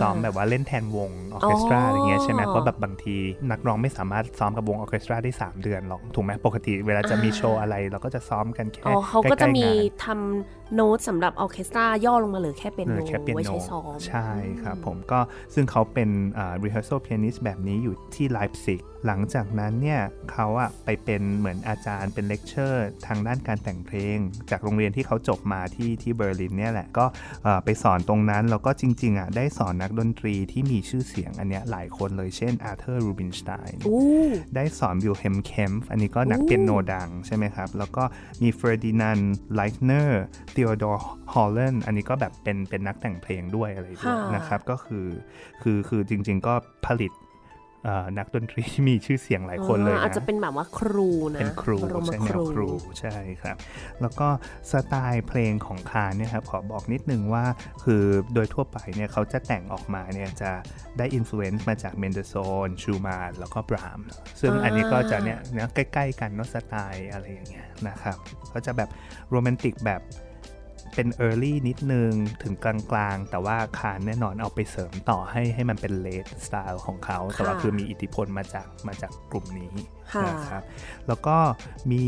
Speaker 1: ซ้อมแบบว่าเล่นแทนวงออร์เคสตรา
Speaker 2: อ๋ออ
Speaker 1: อะไรเงี้ยใช่ไหมเพราะแบบบางที นักร้องไม่สามารถซ้อมกับวงออร์เคสตราได้ 3 เดือนหรอกถูกไหมปกติเวลาจะมีโชว์อะไร เราก็จะซ้อมกันแค่
Speaker 2: อ๋อใก
Speaker 1: ล้ๆ
Speaker 2: มี
Speaker 1: งานเขาก็จะ
Speaker 2: ทำ โน้ตสำหรับออร์เคสตราย่อลงมาเหลือแค่เป็น
Speaker 1: เอ
Speaker 2: โน
Speaker 1: อแค่เปีย
Speaker 2: ไว้
Speaker 1: โน
Speaker 2: ใช้ซ้อม
Speaker 1: ใช่ครับผมก็ซึ่งเขาเป็นอ่า rehearsal pianist แบบนี้อยู่ที่ไลป์ซิกหลังจากนั้นเนี่ยเขาอะไปเป็นเหมือนอาจารย์เป็น lecturer ทางด้านการแต่งเพลง จากโรงเรียนที่เขาจบมาที่ที่เบอร์ลินเนี่ยแหละก็เอ่อไปสอนตรงนั้น แล้วก็จริงๆอะได้สอนนักดนตรีที่มีชื่อเสียงอันเนี้ยหลายคนเลยเช่นอาร์เธอร์รูบินสไตน์
Speaker 2: อู้
Speaker 1: ได้สอนวิลเฮมเคมป์อันนี้ก็นัก
Speaker 2: โอ้
Speaker 1: เปียโนดังใช่ไหมครับ แล้วก็มีเฟอร์ดินานไลท์เนอร์เทโอดอร์ฮอลเลนอันนี้ก็แบบเป็นเป็นนักแต่งเพลงด้วยอะไรด้วยนะครับก็คือคือคือจริง ๆ ก็ผลิตเอ่อนักดนตรีที่มีชื่อเสียงหลายคนเลย
Speaker 2: อ่าอาจจะ
Speaker 1: นะ
Speaker 2: เป็นแบบว่าครูนะ
Speaker 1: เป็นครู
Speaker 2: บรม
Speaker 1: ใช่แนวครูใช่ครับ แล้วก็สไตล์เพลงของคานเนี่ยครับขอบอกนิดนึงว่าคือโดยทั่วไปเนี่ยเขาจะแต่งออกมาเนี่ยจะได้อิ f ฟ u เ n นซ์มาจากเมนเด s โซนชูมานแล้วก็บรามซึ่งอันนี้ก็จะเนี่ยเนี่ยใกล้ ๆ กันเนาะสไตล์อะไรอย่างเงี้ยนะครับก็จะแบบโรแมนติกแบบ เป็น Early นิดนึงถึงกลางๆ แต่ว่าคานแน่นอนเอาไปเสริมต่อให้ให้มันเป็น late style ของเขา แต่ว่าคือมีอิทธิพลมาจากมาจากกลุ่มนี้
Speaker 2: ค่ะ
Speaker 1: นะครับแล้วก็มี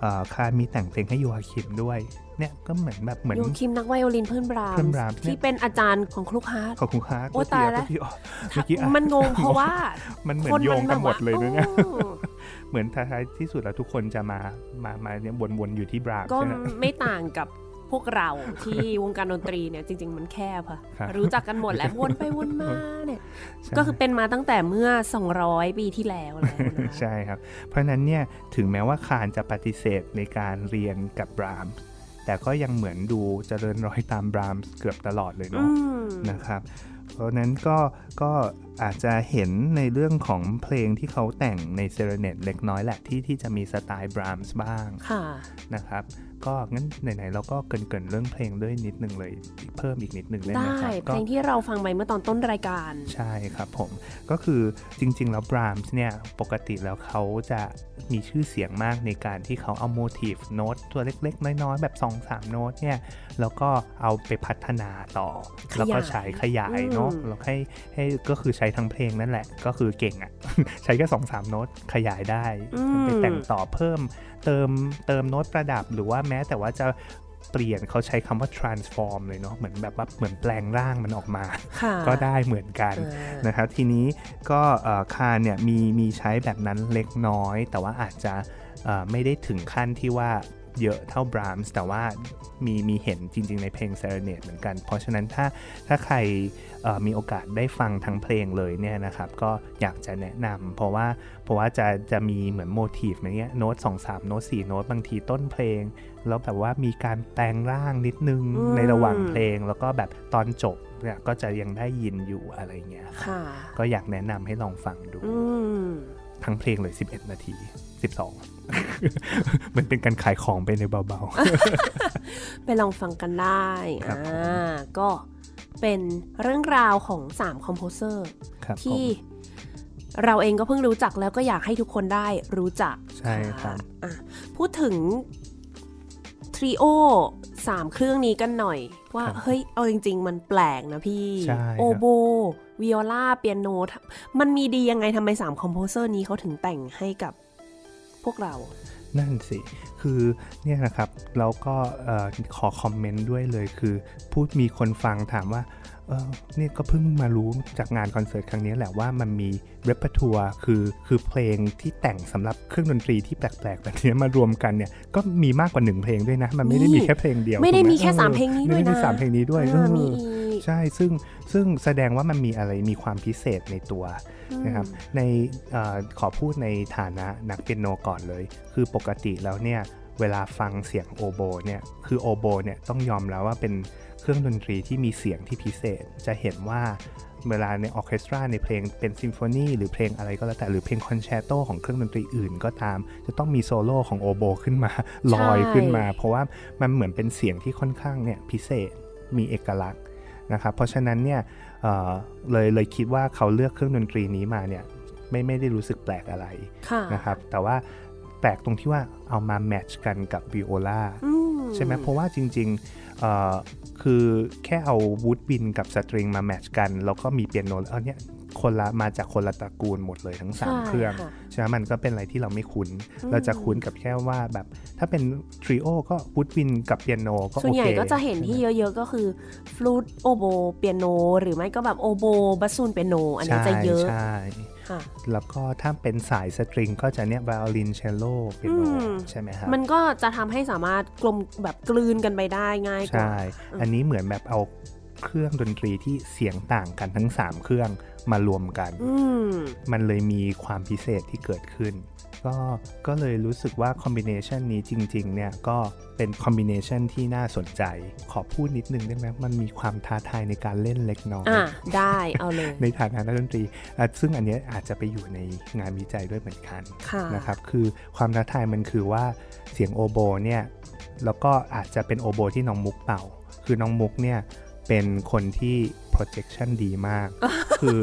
Speaker 1: เอ่อคารมีแต่งเพลงให้โยอาคิมด้วยเนี่ยก็เหมือนแบบเหมือน
Speaker 2: โยคิมนักไวโอลินเพื่อนบราม
Speaker 1: เพื่อนบรามส์เนี่ย
Speaker 2: ที่เป็นอาจารย์ของครูฮาร์ด
Speaker 1: ขอบคุณครับ
Speaker 2: โอ้ตายแล้ว
Speaker 1: เมื่อกี้อ๋อเมื่อกี้อะ
Speaker 2: มันงงเพราะว่า
Speaker 1: มันเหมือ
Speaker 2: คนน
Speaker 1: โยงกันหมดเลยนะเนี่ย
Speaker 2: แบบว่า
Speaker 1: เหมือนท้ายๆที่สุดแล้วทุกคนจะมามามาเนี่ยวนๆอยู่ที่บราม
Speaker 2: ก็
Speaker 1: ใช่ไหม
Speaker 2: ไม่ต่างกับ พวกเราที่วงการดนตรีเนี่ยจริง ๆ มันแคบค่ะ
Speaker 1: ครับ
Speaker 2: รู้จักกันหมดแหล้ววนไปวนมาเนี่ย
Speaker 1: ใช่
Speaker 2: ก็คือเป็นมาตั้งแต่เมื่อ 200 ปีที่แล้วแล้วนะคะ
Speaker 1: ใช่ครับ เพราะฉะนั้นเนี่ยถึงแม้ว่าคารจะปฏิเสธในการเรียนกับบรามส์แต่ก็ยังเหมือนดูเจริญรอยตามบรามส์เกือบตลอดเลย
Speaker 2: อื
Speaker 1: เนาะ
Speaker 2: ม
Speaker 1: นะครับเพราะฉะนั้นก็ก็อาจจะเห็นในเรื่องของเพลงที่เขาแต่งในเซเรเนตเล็กน้อยแหละที่ที่จะมีสไตล์บรามส์บ้าง
Speaker 2: ค่ะ
Speaker 1: นะครับ ก็งั้นไหนๆเราก็เกรินๆเรื่องเพลงด้วยนิดนึงเลยเพิ่มอีกนิดนึงได้ไหม
Speaker 2: ได้
Speaker 1: ครับ
Speaker 2: เพ
Speaker 1: ก็
Speaker 2: ลงที่เราฟังไปเมื่อตอนต้นรายการ
Speaker 1: ใช่ครับผมก็คือจริง ๆ แล้วบรามส์เนี่ยปกติแล้วเขาจะมีชื่อเสียงมากในการที่เขาเอาโมทีฟโน้ตตัวเล็ก ๆ น้อยๆแบบ 2-3 โน้ตเนี่ยแล้วก็เอาไปพัฒนาต่อ
Speaker 2: ขยาย
Speaker 1: แล้วก็ใช้ขยายเนาะ
Speaker 2: อืม
Speaker 1: แล้วให้ให้ก็คือใช้ทั้งเพลงนั่นแหละ ก็คือเก่งอะ่ะ ใช้แค่2-3โน้ตขยายได้
Speaker 2: อืม
Speaker 1: ไปแต่งต่อเพิ่ม เติมเติมโน้ตประดับหรือว่าแม้แต่ว่าจะเปลี่ยนเขาใช้คำว่า transform เลยเนาะเหมือนแบบว่าเหมือนแปลงร่างมันออกมา
Speaker 2: ค่ะ
Speaker 1: ก็ได้เหมือนกัน
Speaker 2: อ่า
Speaker 1: นะครับทีนี้ก็เอ่อคานเนี่ยมีมีใช้แบบนั้นเล็กน้อย แต่ว่าอาจจะเอ่อไม่ได้ถึงขั้นที่ว่าเยอะเท่าบรามส์แต่ว่า มีมีเห็นจริง ๆ ในเพลงเซเรเนตเหมือนกัน เพราะฉะนั้นถ้าถ้าใครเอ่อมีโอกาสได้ฟังทั้งเพลงเลยเนี่ยนะครับ ก็อยากจะแนะนำเพราะว่าเพราะว่าจะจะมีเหมือนโมทีฟอย่างเงี้ยโน้ตสองสามโน้ตสี่โน้ตบางทีต้นเพลง แล้วแบบว่ามีการแปลงร่างนิดนึง
Speaker 2: อืม
Speaker 1: ในระหว่างเพลง แล้วก็แบบตอนจบเนี่ยก็จะยังได้ยินอยู่อะไรเงี้ยครับ
Speaker 2: ค่ะ
Speaker 1: ก็อยากแนะนำให้ลองฟังดู
Speaker 2: อืม
Speaker 1: ทั้งเพลงเลย 11 นาที 12 มันเป็นการขายของไปในเบา
Speaker 2: ไปลองฟังกันได้
Speaker 1: ครับ
Speaker 2: อ่าก็เป็นเรื่องราวของ3 composer
Speaker 1: ๆครับ
Speaker 2: ที่
Speaker 1: ผม
Speaker 2: เราเองก็เพิ่งรู้จักแล้วก็อยากให้ทุกคนได้รู้จัก
Speaker 1: ใช่ครับ
Speaker 2: อะพูดถึง trio สามเครื่องนี้กันหน่อย ว่า
Speaker 1: ครับ
Speaker 2: เฮ้ย เอาจริง ๆ มันแปลกนะพี่
Speaker 1: ใช่ครับ
Speaker 2: โอโบวิโอลาเปียโน มันมีดียังไงทำไมสาม composer นี้เขาถึงแต่งให้กับ พวกเรา
Speaker 1: นั่นสิ คือเนี่ยนะครับ เราก็ขอคอมเมนต์ด้วยเลยคือ พูดมีคนฟังถามว่า เออเนี่ยก็เพิ่งมารู้จากงานคอนเสิร์ตครั้งนี้แหละว่ามันมีเรป e ทัวร์คือคือเพลงที่แต่งสำหรับเครื่องดนตรีที่แปลกๆแบบนี้มารวมกันเนี่ยก็มีมากกว่าหนึ่งเพลงด้วยนะ มันไม่ได้
Speaker 2: นี่
Speaker 1: มีแค่เพลงเดียว
Speaker 2: ไม่ได้
Speaker 1: ถูกห
Speaker 2: มีแค่
Speaker 1: ออ
Speaker 2: สามเพลงนี้ด้วย
Speaker 1: ไม่ได้มี
Speaker 2: นะ
Speaker 1: สามเพลงนี้ด้วย
Speaker 2: อ่า
Speaker 1: เออ
Speaker 2: มีอีก
Speaker 1: ใช่ซึ่งซึ่งแสดงว่ามันมีอะไรมีความพิเศษในตัวนะครับในเออขอพูดในฐานะนักเปียโนก่อนเลย คือปกติแล้วเนี่ย เวลาฟังเสียงโอโบเนี่ยคือโอโบเนี่ยต้องยอมแล้วว่าเป็นเครื่องดนตรีที่มีเสียงที่พิเศษ จะเห็นว่าเวลาในออร์เคสตราในเพลงเป็นซิมโฟนีหรือเพลงอะไรก็แล้วแต่หรือเพลงคอนแชร์โตของเครื่องดนตรีอื่นก็ตาม จะต้องมีโซโล่ของโอโบขึ้นมาลอยขึ้นมา เพราะว่ามันเหมือนเป็นเสียงที่ค่อนข้างเนี่ยพิเศษมีเอกลักษณ์นะครับเพราะฉะนั้นเนี่ยเอ่อเลยเลยคิดว่าเขาเลือกเครื่องดนตรีนี้มาเนี่ยไม่ไม่ได้รู้สึกแปลกอะไร
Speaker 2: ค่ะ
Speaker 1: นะครับแต่ว่า แปลกตรงที่ว่าเอามาแมทช์กันกับวิโอลา
Speaker 2: อืม
Speaker 1: ใช่ไหมเพราะว่าจริงๆเอ่อคือแค่เอาวูดบินกับสตริงมาแมทช์กัน แล้วก็มีเปียโนเออเนี่ยคนละมาจากคนละตระกูลหมดเลยทั้ง
Speaker 2: ใช่
Speaker 1: 3เครื่อง
Speaker 2: ค่ะ
Speaker 1: ใช่ไหมมันก็เป็นอะไรที่เราไม่คุ้น
Speaker 2: อืม
Speaker 1: เราจะคุ้นกับแค่ว่าแบบถ้าเป็นทริโอก็วูดบินกับเปียโนก็
Speaker 2: ส่วน
Speaker 1: โอ
Speaker 2: ใหญ่
Speaker 1: เค
Speaker 2: ก็จะเห็นที่เยอะๆก็คือฟลูตโอโบเปียโน หรือไม่ก็แบบโอโบบัสซูนเปียโน อันนี้จะเยอะ
Speaker 1: ใช่
Speaker 2: ค่ะ
Speaker 1: แล้วก็ถ้าเป็นสายสตริงก็จะเนี่ยไวโอลินเชลโลเปียโน
Speaker 2: อืม
Speaker 1: ใช่ไหมครับ
Speaker 2: มันก็จะทำให้สามารถกลมแบบกลืนกันไปได้ง่ายกว่า
Speaker 1: ใช่ อันนี้เหมือนแบบเอาเครื่องดนตรีที่เสียงต่างกันทั้ง 3 เครื่องมารวมกัน
Speaker 2: อืม
Speaker 1: มันเลยมีความพิเศษที่เกิดขึ้น ก็ก็เลยรู้สึกว่าคอมบิเนชันนี้จริงๆเนี่ยก็เป็นคอมบิเนชันที่น่าสนใจ ขอพูดนิดนึงได้ไหมมันมีความท้าทายในการเล่นเล็กน้อย
Speaker 2: อะได้เอาเลย
Speaker 1: ในฐานะนักดนตรีอะซึ่งอันเนี้ยอาจจะไปอยู่ในงานวิจัยด้วยเหมือนกัน
Speaker 2: ค่ะ
Speaker 1: นะครับคือความท้าทายมันคือว่าเสียงโอโบเนี่ยแล้วก็อาจจะเป็นโอโบที่น้องมุกเป่า คือน้องมุกเนี่ยเป็นคนที่ projection ดีมาก คือ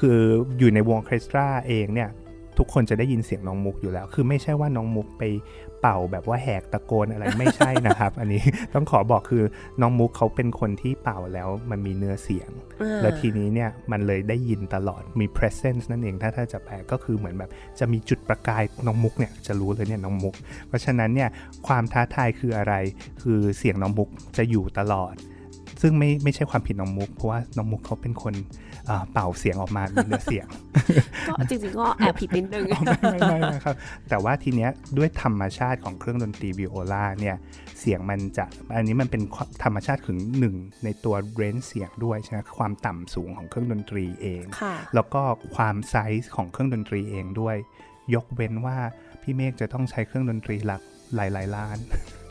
Speaker 1: คืออยู่ในวงออร์เคสตราเองเนี่ย ทุกคนจะได้ยินเสียงน้องมุกอยู่แล้ว คือไม่ใช่ว่าน้องมุกไปเป่าแบบว่าแหกตะโกนอะไรไม่ใช่นะครับ อันนี้ต้องขอบอกคือน้องมุกเขาเป็นคนที่เป่าแล้วมันมีเนื้อเสียง
Speaker 2: อ่า
Speaker 1: แล้วทีนี้เนี่ยมันเลยได้ยินตลอดมี presence นั่นเองถ้าถ้าจะแปลก็คือเหมือนแบบจะมีจุดประกายน้องมุกเนี่ยจะรู้เลยเนี่ยน้องมุก เพราะฉะนั้นเนี่ยความท้าทายคืออะไร คือเสียงน้องมุกจะอยู่ตลอด ซึ่งไม่ไม่ใช่ความผิดน้องมุก เพราะว่าน้องมุกเขาเป็นคนเอ่อเป่าเสียงออกมามีเนื้อเสียง
Speaker 2: ก็จริงๆก็แอบผิดนิดนึง
Speaker 1: ไม่ไม่ไม่นะครับ แต่ว่าทีเนี้ยด้วยธรรมชาติของเครื่องดนตรีวิโอลาเนี่ยเสียงมันจะอันนี้มันเป็นความธรรมชาติถึงหนึ่งในตัวเรนจ์เสียงด้วยใช่ไหมความต่ำสูงของเครื่องดนตรีเอง
Speaker 2: ค่ะ
Speaker 1: แล้วก็ความไซส์ของเครื่องดนตรีเองด้วย ยกเว้นว่าพี่เมฆจะต้องใช้เครื่องดนตรีหลักหลายหลายๆล้าน
Speaker 2: อุ้ย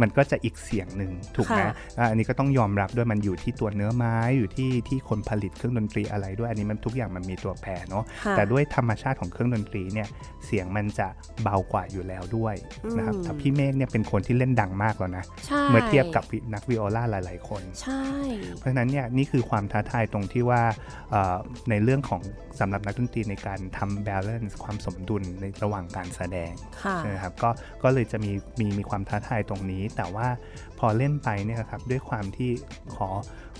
Speaker 1: มันก็จะอีกเสียงหนึ่งถูกไหม
Speaker 2: ค่ะ
Speaker 1: อะอันนี้ก็ต้องยอมรับด้วยมันอยู่ที่ตัวเนื้อไม้อยู่ที่ที่คนผลิตเครื่องดนตรีอะไรด้วยอันนี้มันทุกอย่างมันมีตัวแปรเนาะ
Speaker 2: ค่ะ
Speaker 1: แต่ด้วยธรรมชาติของเครื่องดนตรีเนี่ยเสียงมันจะเบากว่าอยู่แล้วด้วยนะครับ
Speaker 2: อืม
Speaker 1: แต่พี่เมฆเนี่ยเป็นคนที่เล่นดังมากแล้วนะ
Speaker 2: ใช่
Speaker 1: เมื่อเทียบกับนักวิโอลาหลาย ๆ คน
Speaker 2: ใช่
Speaker 1: เพราะฉะนั้นเนี่ยนี่คือความท้าทายตรงที่ว่าเอ่อในเรื่องของสำหรับนักดนตรีในการทำ balance ความสมดุลในระหว่างการแสดง
Speaker 2: ค่ะ
Speaker 1: ใช่ไหมครับก็ก็เลยจะมีมีมีความท้าทายตรงนี้ แต่ว่าพอเล่นไปเนี่ยครับด้วยความที่ขอ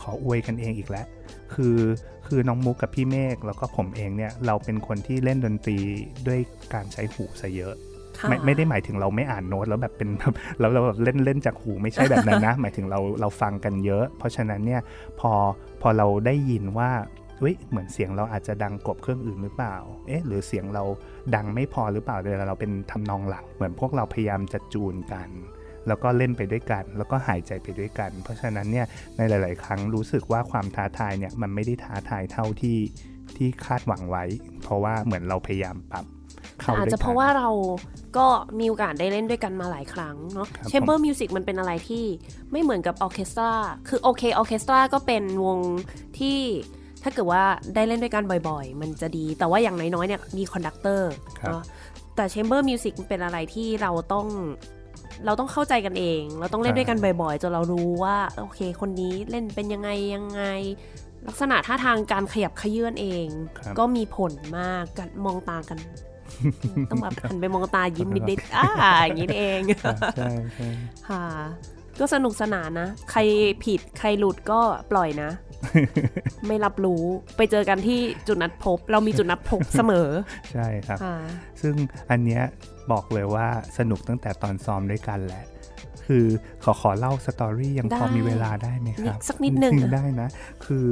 Speaker 1: ขออวยกันเองอีกแล้วคือคือน้องมุกกับพี่เมฆแล้วก็ผมเองเนี่ยเราเป็นคนที่เล่นดนตรีด้วยการใช้หูซะเยอะ
Speaker 2: ค่ะ
Speaker 1: ไม่ไม่ได้หมายถึงเราไม่อ่านโน้ตแล้วแบบเป็นแบบแล้วเราแบบเล่นเล่นจากหูไม่ใช่แบบนั้นนะ หมายถึงเราเราฟังกันเยอะ เพราะฉะนั้นเนี่ยพอพอเราได้ยินว่า เฮ้ยเหมือนเสียงเราอาจจะดังกว่าเครื่องอื่นหรือเปล่า เอ๊ะหรือเสียงเราดังไม่พอหรือเปล่าเวลาเราเป็นทำนองหลัก เหมือนพวกเราพยายามจะจูนกัน แล้วก็เล่นไปด้วยกัน แล้วก็หายใจไปด้วยกัน เพราะฉะนั้นเนี่ยในหลาย ๆ ครั้งรู้สึกว่าความท้าทายเนี่ยมันไม่ได้ท้าทายเท่าที่ที่คาดหวังไว้ เพราะว่าเหมือนเราพยายามปรับเข้า
Speaker 2: อาจ
Speaker 1: ด้วย
Speaker 2: จะ
Speaker 1: กัน
Speaker 2: เพราะว่าเราก็มีโอกาสได้เล่นด้วยกันมาหลายครั้งเนาะ
Speaker 1: ครับ
Speaker 2: chamber music มันเป็นอะไรที่ไม่เหมือนกับออร์เคสตรา คือโอเคออร์เคสตราก็เป็นวงที่ ถ้าเกิดว่าได้เล่นด้วยกันบ่อยๆ มันจะดี แต่ว่าอย่างน้อยๆเนี่ยมี conductor
Speaker 1: ครับ
Speaker 2: เนาะแต่ chamber music เป็นอะไรที่เราต้องเราต้องเข้าใจกันเอง เราต้องเล่นด้วยกันบ่อยๆจนเรารู้ว่าโอเค คนนี้เล่นเป็นยังไงยังไง ลักษณะท่าทางการขยับเขยื้อนเอง
Speaker 1: ครับ
Speaker 2: ก็มีผลมากกันมองตากัน ต้องแบบหันไปมองตายิ้มนิดๆอ่าอย่างนี้นี่เอง
Speaker 1: ครับใช่ใช่
Speaker 2: ค่ะก็สนุกสนานนะ ใครผิดใครหลุดก็ปล่อยนะ ไม่รับรู้ไปเจอกันที่จุดนัดพบ เรามีจุดนัดพบเสมอ
Speaker 1: ใช่ครับ
Speaker 2: ค่ะ
Speaker 1: ซึ่งอันเนี้ยบอกเลยว่าสนุกตั้งแต่ตอนซ้อมด้วยกันแหละคือขอขอเล่า story ยังพอ
Speaker 2: ได้
Speaker 1: มีเวลาได้ไหมครับ
Speaker 2: นิดสักนิดหนึ่ง
Speaker 1: ได้นะ คือ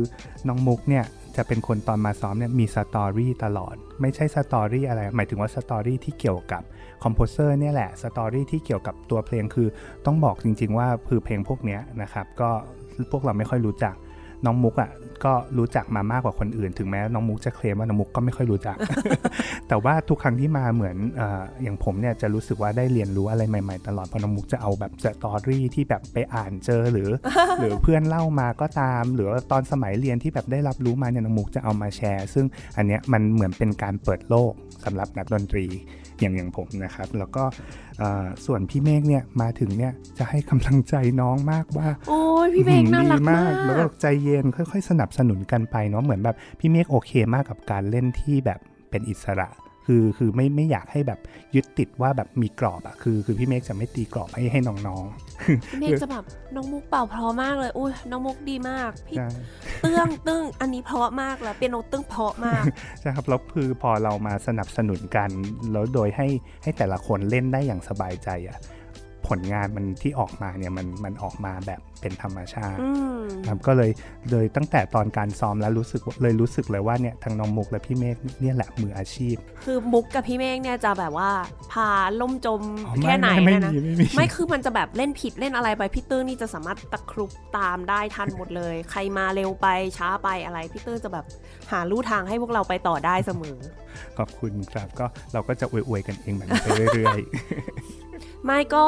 Speaker 1: น้องมุกเนี่ยจะเป็นคนตอนมาซ้อมเนี่ยมี story ตลอด ไม่ใช่ story อะไร หมายถึงว่า story ที่เกี่ยวกับcomposer เนี่ยแหละ story ที่เกี่ยวกับตัวเพลงคือต้องบอกจริง ๆ ว่าคือเพลงพวกเนี้ยนะครับ ก็พวกเราไม่ค่อยรู้จัก น้องมุกอะก็รู้จักมามากกว่าคนอื่น ถึงแม้น้องมุกจะเคลมว่าน้องมุกก็ไม่ค่อยรู้จัก แต่ว่าทุกครั้งที่มาเหมือนอย่างผมเนี่ยจะรู้สึกว่าได้เรียนรู้อะไรใหม่ๆ ตลอดเพราะน้องมุกจะเอาแบบ story ที่แบบไปอ่านเจอหรือ หรือเพื่อนเล่ามาก็ตาม หรือตอนสมัยเรียนที่แบบได้รับรู้มาเนี่ยน้องมุกจะเอามาแชร์ ซึ่งอันเนี้ยมันเหมือนเป็นการเปิดโลกสำหรับนักดนตรี อย่างอย่างผมนะครับ แล้วก็เอ่อส่วนพี่เมฆเนี่ยมาถึงเนี่ยจะให้กำลังใจน้องมากว่า
Speaker 2: โอ้ยพี่เบงน่ารัก
Speaker 1: ดี
Speaker 2: มาก
Speaker 1: แล้วก็ใจเย็นค่อย ๆ สนับสนุนกันไปเนาะเหมือนแบบพี่เมฆโอเคมากกับการเล่นที่แบบเป็นอิสระ คือคือไม่ไม่อยากให้แบบยึดติดว่าแบบมีกรอบอะคือ คือพี่เมฆจะไม่ตีกรอบให้ให้น้อง
Speaker 2: พี่เมฆจะแบบน้องมุกเป่าเพราะมากเลยอุ้ยน้องมุกดีมาก
Speaker 1: ๆ
Speaker 2: พี่
Speaker 1: ใช่
Speaker 2: เตื้องตึ้งอันนี้เพราะมากแล้วเปียโนตึ้งเพราะมาก
Speaker 1: ใช่ครับแล้วคือพอเรามาสนับสนุนกันแล้วโดยให้ให้แต่ละคนเล่นได้อย่างสบายใจอะผลงานมันที่ออกมาเนี่ยมันมันออกมาแบบ เป็นธรรมชาติ
Speaker 2: อืม
Speaker 1: ครับก็เลยเลยตั้งแต่ตอนการซ้อมแล้วรู้สึกว่าเลยรู้สึกเลยว่าเนี่ยทางน้องมุกและพี่เมฆเนี่ยแหละมืออาชีพ
Speaker 2: คือมุกกับพี่เมฆเนี่ยจะแบบว่าพาล่มจม
Speaker 1: อ๋อ
Speaker 2: แค่ไหน
Speaker 1: ไม่
Speaker 2: เนี่ยนะ
Speaker 1: ไม่มีไม่มี
Speaker 2: ไม่คือมันจะแบบเล่นผิดเล่นอะไรไปพี่ตื้อนี่จะสามารถตะครุบตามได้ทันหมดเลย ใครมาเร็วไปช้าไปอะไรพี่ตื้อจะแบบหาลู่ทางให้พวกเราไปต่อได้เสมอ
Speaker 1: ขอบคุณครับก็เราก็จะอวยๆกันเองแบบนี้ไปเรื่อย
Speaker 2: ไม่ก็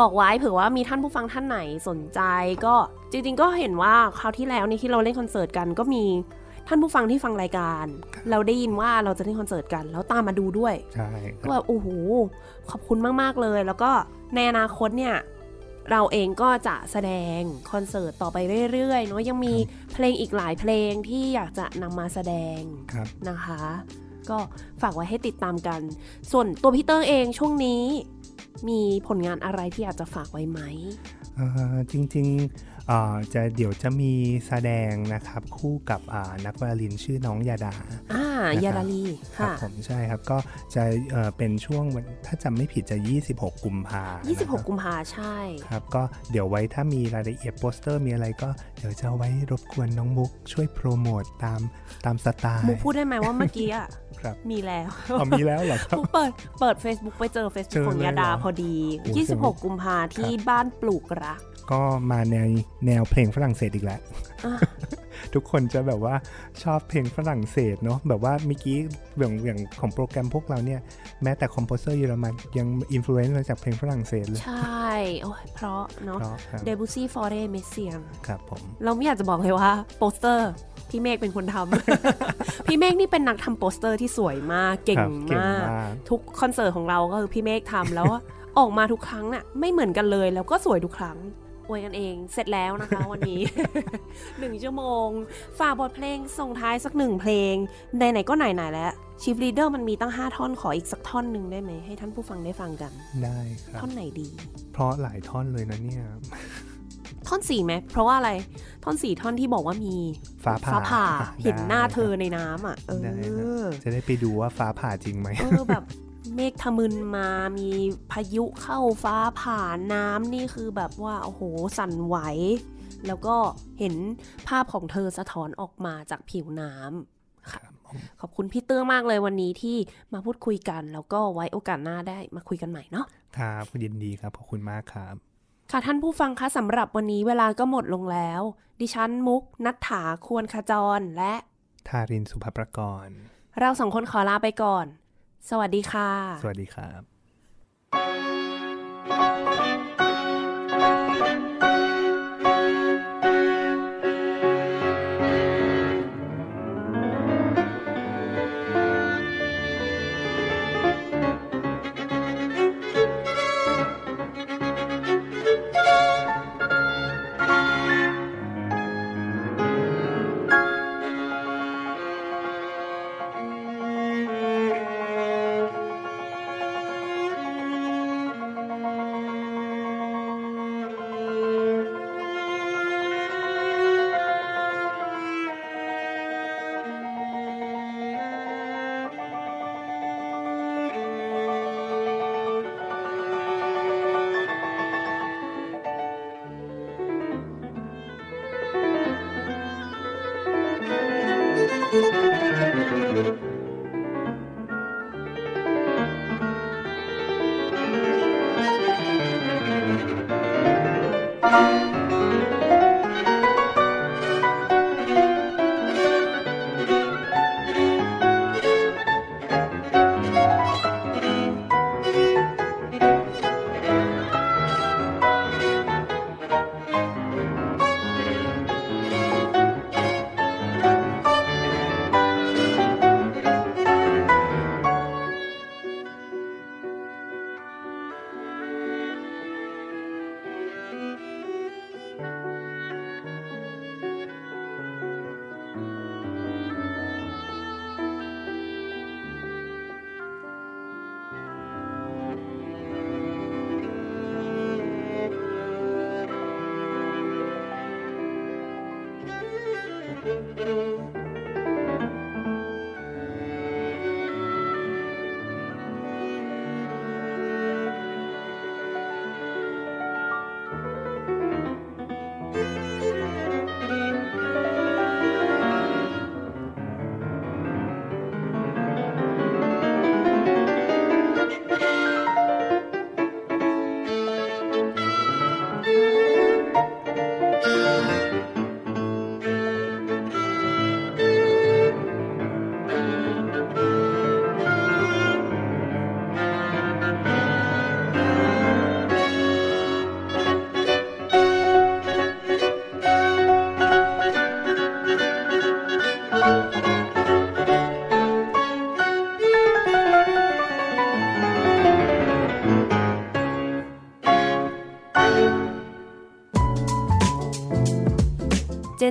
Speaker 2: บอกไว้เผื่อว่ามีท่านผู้ฟังท่านไหนสนใจ ก็จริง ๆ ก็เห็นว่าคราวที่แล้วนี่ที่เราเล่นคอนเสิร์ตกันก็มีท่านผู้ฟังที่ฟังรายการ เราได้ยินว่าเราจะเล่นคอนเสิร์ตกันแล้วตามมาดูด้วย
Speaker 1: ๆใช่ค
Speaker 2: ก็
Speaker 1: รับ
Speaker 2: แบบโอ้โหขอบคุณมากๆเลย แล้วก็ในอนาคตเนี่ยเราเองก็จะแสดงคอนเสิร์ตต่อไปเรื่อยๆเนาะยังมีเพลงอีกหลายเพลงที่อยากจะนำมาแสดง
Speaker 1: ครับ
Speaker 2: นะคะ ก็ฝากไว้ให้ติดตามกัน ส่วนตัวพี่เตอร์เองช่วงนี้ มีผลงานอะไรที่อยากจะฝากไว้ไหม
Speaker 1: เอ่อจริงๆเอ่อจะเดี๋ยวจะมีแสดงนะครับคู่กับอ่านักวาลินชื่อน้องยาดา
Speaker 2: อ่า
Speaker 1: นะครับ
Speaker 2: ยาดาลี
Speaker 1: ครับ
Speaker 2: ค่ะ
Speaker 1: ผมใช่ครับก็จะเอ่อเป็นช่วงวันถ้าจำไม่ผิดจะ 26 กุมภา
Speaker 2: 26 กุมภาใช่
Speaker 1: ครับก็เดี๋ยวไว้ถ้ามีรายละเอียดโปสเตอร์มีอะไรก็เดี๋ยวจะเอาไว้รบกวนน้องมุกช่วยโปรโมทตามตามสไตล์
Speaker 2: มุกพูดได้ไหมว่าเมื่อกี้อะ
Speaker 1: ครับ
Speaker 2: มีแล้ว
Speaker 1: อ๋อมีแล้วเหรอครับ
Speaker 2: มุกเปิดเปิด Facebook ไปเจอ
Speaker 1: เจ
Speaker 2: Facebook
Speaker 1: อ
Speaker 2: ของยาดา
Speaker 1: เลยเหรอ
Speaker 2: พอดี
Speaker 1: โอ้แสดงว่า
Speaker 2: 26 กุมภาที่บ้านปลูกรัก
Speaker 1: ก็มาในแนวเพลงฝรั่งเศสอีกแล้ว
Speaker 2: อะ
Speaker 1: ทุกคนจะแบบว่าชอบเพลงฝรั่งเศสเนาะแบบว่าเมื่อกี้อย่างอย่างของโปรแกรมพวกเราเนี่ย แม้แต่คอมโพเซอร์เยอรมันยังอิม l u เ n นซ์มาจากเพลงฝรั่งเศสเลย
Speaker 2: ใช่ โอ้ยเพราะเนาะ
Speaker 1: เพราะครับ
Speaker 2: เดบูซี่โฟเรเมสเซียง
Speaker 1: ครับผม
Speaker 2: เราไม่อยากจะบอกเลยว่าโปสเตอร์ พี่เมฆเป็นคนทำพี่เมฆนี่เป็นนักทำโปสเตอร์ที่สวยมาก เก่ง
Speaker 1: ครับเก่ง
Speaker 2: มาก
Speaker 1: มาก
Speaker 2: ทุกคอนเสิร์ตของเราก็คือพี่เมฆทำแล้วออกมาทุกครั้งน่ะไม่เหมือนกันเลยแล้วก็สวยทุกครั้งอวยกันเองเสร็จแล้วนะคะวันนี้หนึ่งชั่วโมง ฝากบทเพลงส่งท้ายสักหนึ่งเพลงไหนๆก็ไหนๆแล้วชีฟลีเดอร์มันมีตั้ง 5 ท่อนขออีกสักท่อนหนึ่งได้ไหมให้ท่านผู้ฟังได้ฟังกัน
Speaker 1: ได้ครับ
Speaker 2: ท่อนไหนดี
Speaker 1: เพราะหลายท่อนเลยนะเนี่ย
Speaker 2: ท่อนสี่ไหม เพราะว่าอะไร ท่อนสี่ท่อนที่บอกว่ามี
Speaker 1: ฟ้าผ่า
Speaker 2: ฟ้าผ่า
Speaker 1: ได้
Speaker 2: เห็นหน้าเธอ
Speaker 1: ครับ
Speaker 2: ในน้ำอะ เอ
Speaker 1: ได้ครั
Speaker 2: อ
Speaker 1: จะได้ไปดูว่าฟ้าผ่าจริงไหม
Speaker 2: เออแบบเมฆทะมึนมามีพายุเข้าฟ้าผ่าน้ำนี่คือแบบว่า โอ้โห สั่นไหว แล้วก็เห็นภาพของเธอสะท้อนออกมาจากผิวน้ำค่ะขอบคุณพี่เตื้องมากเลยวันนี้ที่มาพูดคุยกัน แล้วก็ไว้โอกาสหน้าได้มาคุยกันใหม่เนาะ
Speaker 1: ครับยินดีครับ ขอบคุณมากครับ
Speaker 2: ค่ะท่านผู้ฟังคะสำหรับวันนี้เวลาก็หมดลงแล้ว ดิฉันมุก นัฐถาควรขจรและ
Speaker 1: ทารินสุภประกรณ์
Speaker 2: เราสองคนขอลาไปก่อน สวัสดีค่ะ
Speaker 1: สวัสดีครับ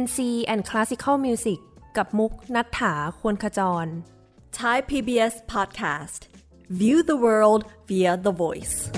Speaker 2: Gen C and Classical Music กับมุกนัฐถาควรขจร
Speaker 4: Thai PBS podcast. View the world via the voice.